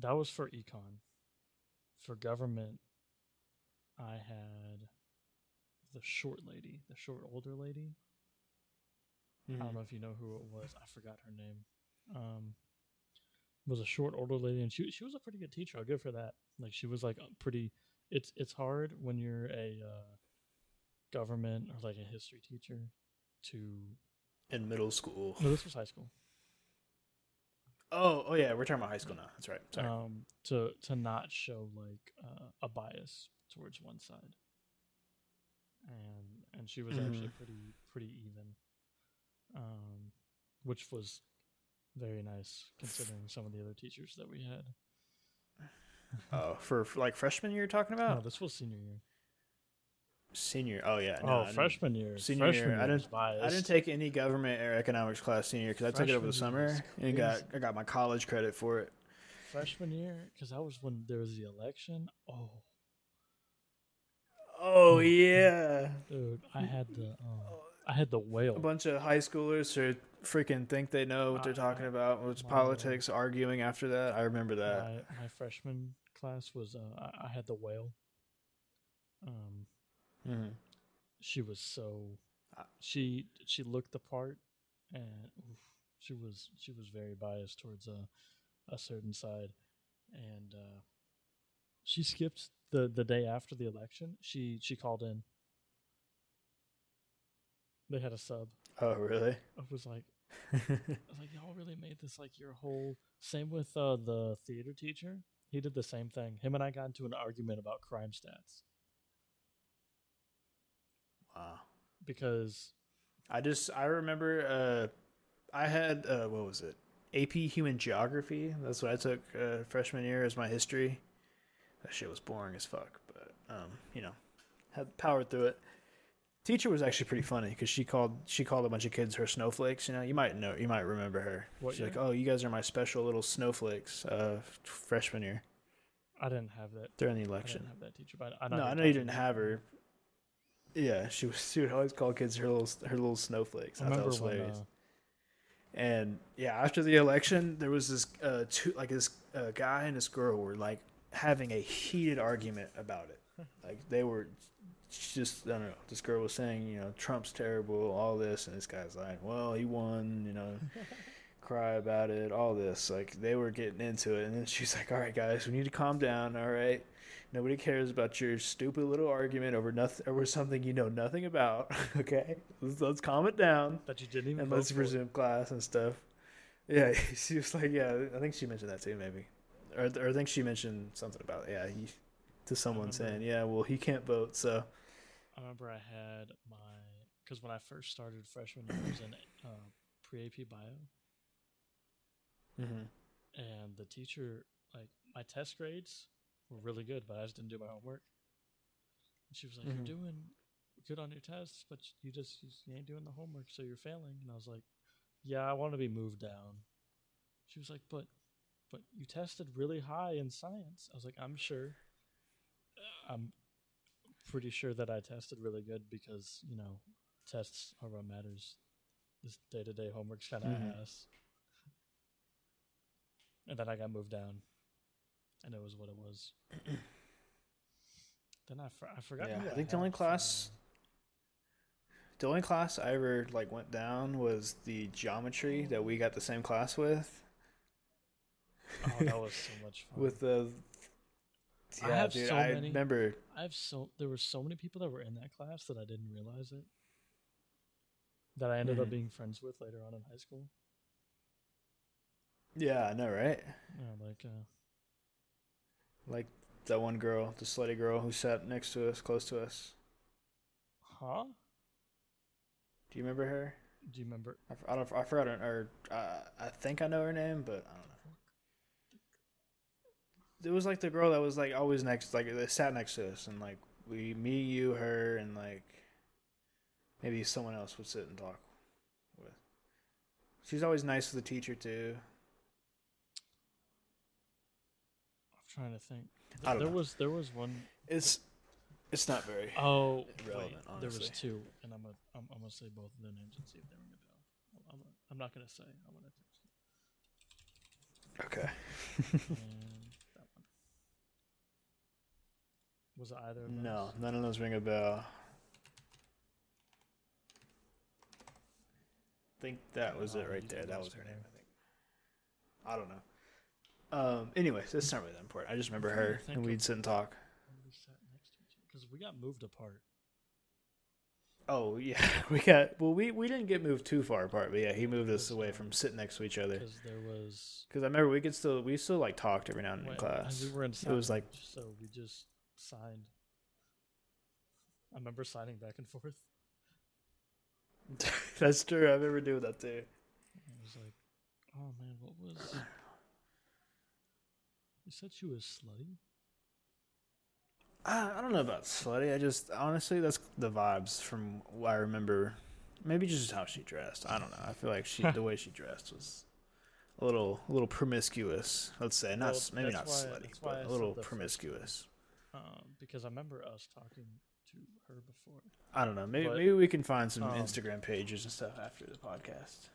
That was for econ. For government, I had the short lady, the short older lady. I
Mm-hmm.
don't know if you know who it was. I forgot her name. Um, was a short older lady, and she she was a pretty good teacher. I'll give her that. Like she was like pretty. It's it's hard when you're a uh, government or like a history teacher to.
in middle school
No, this was high school.
oh oh yeah we're talking about high school now that's right sorry
Um, to to not show like uh, a bias towards one side. And and she was actually
Mhm.
pretty pretty even. Um, which was very nice considering some of the other teachers that we had. <laughs>
oh for, for like freshman year you're talking about
No, this was senior year.
senior oh yeah no,
oh, freshman year.
senior
freshman
year, I
year
didn't-
biased.
I didn't take any government or economics class senior because I took it over the summer and got. I got my college credit for it.
freshman year because that was when there was the election. Oh,
Oh yeah,
dude, I had the um, I had the whale.
a bunch of high schoolers who freaking think they know what they're
I-
talking about. It's
my-
politics, arguing after that. I remember that.
my, my freshman class was uh, I, I had the whale. Um,
Mhm.
she was so
Uh,
she she looked the part, and oof, she was she was very biased towards a a certain side, and uh, she skipped the the day after the election. She she called in. They had a sub.
Oh really?
I was like, <laughs> I was like, y'all really made this like your whole. Same with uh, the theater teacher. He did the same thing. Him and I got into an argument about crime stats
wow.
because
I just I remember uh, I had uh, what was it? AP Human Geography. That's what I took uh, freshman year as my history. That shit was boring as fuck, but um, you know, had powered through it. Teacher was actually pretty funny because she called she called a bunch of kids her snowflakes. You know, you might know you might remember her.
What
She's like, "Oh, you guys are my special little snowflakes." Uh, freshman year
I didn't have that.
during the election.
I didn't have that teacher, but I
No, I know you didn't have her. Yeah, she was. She would always call kids her little her little snowflakes.
I
I, thought it
remember
was
when uh,
And yeah, after the election, there was this uh, two like this uh, guy and this girl were like having a heated argument about it. Like they were just I don't know. This girl was saying, you know, Trump's terrible, all this, and this guy's like, well, he won, you know, <laughs> cry about it, all this. Like they were getting into it, and then she's like, all right, guys, we need to calm down. All right. Nobody cares about your stupid little argument over nothing over something you know nothing about. <laughs> okay, let's, let's calm it down
that you didn't even
and let's
for.
resume class and stuff. Yeah, <laughs> she was like, yeah, I think she mentioned that too, maybe, or, or I think she mentioned something about yeah, he, to someone
remember.
saying, yeah, well, he can't vote, so
I remember I had my because when I first started freshman year, I was in uh, pre AP bio,
mm-hmm.
and the teacher like my test grades were really good, but I just didn't do my homework. And she was like,
Mhm.
"You're doing good on your tests, but you just you ain't doing the homework, so you're failing." And I was like, "Yeah, I want to be moved down." She was like, "But, but you tested really high in science." I was like, "I'm sure. I'm pretty sure that I tested really good because you know tests are what matters. This day to day homework's kind of
Mhm.
ass." And then I got moved down, and it was what it was. <clears throat> then I, for, I forgot.
Yeah,
who
I think the only class- the only class I ever like went down was the geometry that we got the same class with.
Oh, that was so much <laughs> fun.
with the.
I have
dude,
so
I
many-
remember.
I have so there were so many people that were in that class that I didn't realize it. That I ended up
Mhm.
being friends with later on in high school.
Yeah, I know, right?
Yeah, like uh,
Like that one girl, the slutty girl who sat next to us, close to us.
huh?
Do you remember her?
Do you remember?
I, I don't. I forgot her. Or uh, I think I know her name, but I don't know. It was like the girl that was like always next, like they sat next to us, and like we, me, you, her, and like maybe someone else would sit and talk with. She's always nice to the teacher too.
I'm trying to think.
I don't
there
know.
was there was one
It's it's not very.
oh
Irrelevant,
wait, there was two, and I'm gonna I'm, I'm gonna say both of their names and see if they ring a bell. I'm, I'm, not gonna say. I'm gonna
Okay. <laughs>
it. and that one. Was it either? Of
No, none of those ring a bell. I think that was
Oh,
it right there. That was her name. I think. I don't know. Um. Anyways, it's not really that important. I just remember her, and we'd sit and talk.
We sat next to each other because we got moved apart.
Oh yeah, <laughs> we got. Well, we we didn't get moved too far apart, but yeah, he moved us away from sitting next to each other.
because there was
Because I remember we could still we still like talked every now and then in class.
we were in
It was like
so we just signed. I remember signing back and forth. <laughs>
that's true. I remember doing that too.
I was like, "Oh man, what was?" You said she was slutty.
I, I don't know about slutty. I just honestly, that's the vibes from what I remember. Maybe just how she dressed. I don't know. I feel like she the way she dressed was a little a little promiscuous. Let's say not
Well,
maybe not
why-
slutty,
that's why I
but a little promiscuous.
Um, because I remember us talking to her before.
I don't know. Maybe
But,
maybe we can find some
um,
Instagram pages and stuff after the podcast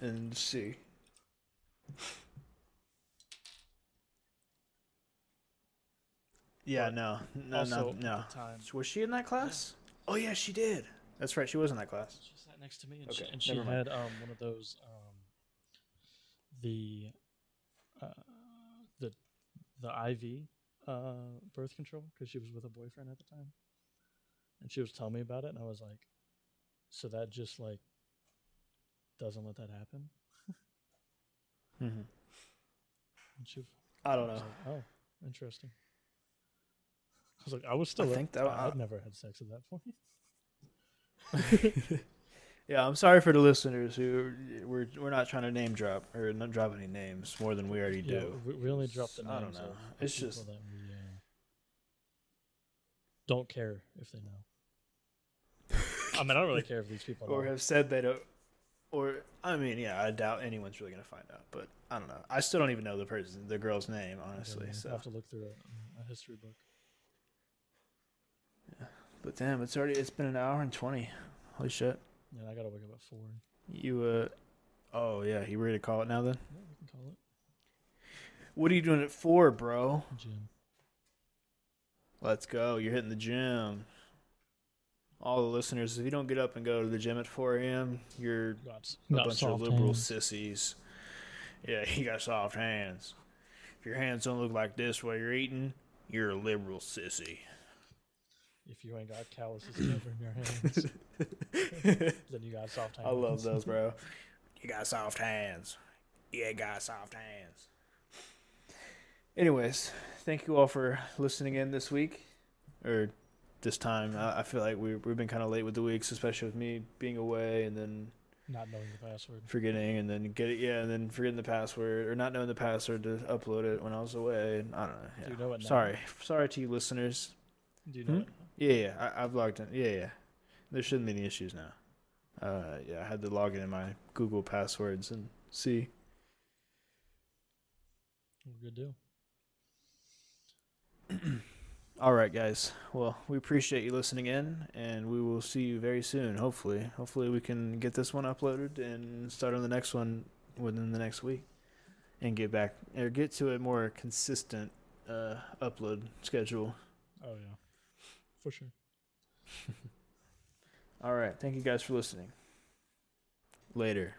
and see. Yeah, no, no, no, no.
time,
Was she in that class? Oh yeah, she did. That's right. She was in that class.
She sat next to me, and she, and she had um one of those um the uh the the IUD uh birth control because she was with a boyfriend at the time, and she was telling me about it, and I was like, so that just like doesn't let that happen. <laughs>
Mm-hmm.
And she
I don't
was
know.
like, oh, interesting. I was like, I was still.
I think that
I,
I-
I'd never had sex at that point. <laughs> <laughs>
yeah, I'm sorry for the listeners who we're we're not trying to name drop or not drop any names more than we already
Yeah,
do.
we, we only dropped the names.
I don't know. It's just-
we uh, don't care if they know. I mean, I don't really care if these people <laughs> know.
or have said they don't. Or I mean, yeah, I doubt anyone's really gonna find out. But I don't know. I still don't even know the person, the girl's name, honestly. So
have to look through a, a history book.
Yeah, but damn, it's already it's been an hour and twenty. Holy shit.
Yeah, I gotta wake up at four.
You uh oh yeah, you ready to call it now then?
Yeah, we can call it
What are you doing it for, bro?
gym.
Let's go. You're hitting the gym. All the listeners, if you don't get up and go to the gym at 4 a.m., you're
Got,
a
got
bunch of liberal
hands.
sissies. Yeah, <laughs> you got soft hands. If your hands don't look like this while you're eating, you're a liberal sissy.
If you ain't got calluses covering your hands, <laughs> then you got soft hands.
I love those, bro. <laughs> You got soft hands. You ain't got soft hands. Anyways, thank you all for listening in this week, or this time. I, I feel like we we've been kind of late with the weeks, especially with me being away and then
Not knowing the password.
forgetting and then get it, yeah, and then forgetting the password or not knowing the password to upload it when I was away. And I don't know. Yeah.
Do you know it now?
Sorry, sorry to you listeners.
Do you know
Hmm? Yeah, yeah, I, I've logged in. Yeah, yeah. There shouldn't be any issues now. Uh, yeah, I had to log in my Google passwords and see.
Good deal. <clears throat>
All right, guys. Well, we appreciate you listening in, and we will see you very soon. Hopefully, hopefully we can get this one uploaded and start on the next one within the next week, and get back or get to a more consistent uh, upload schedule.
Oh yeah, for sure. <laughs>
All right. Thank you guys for listening. Later.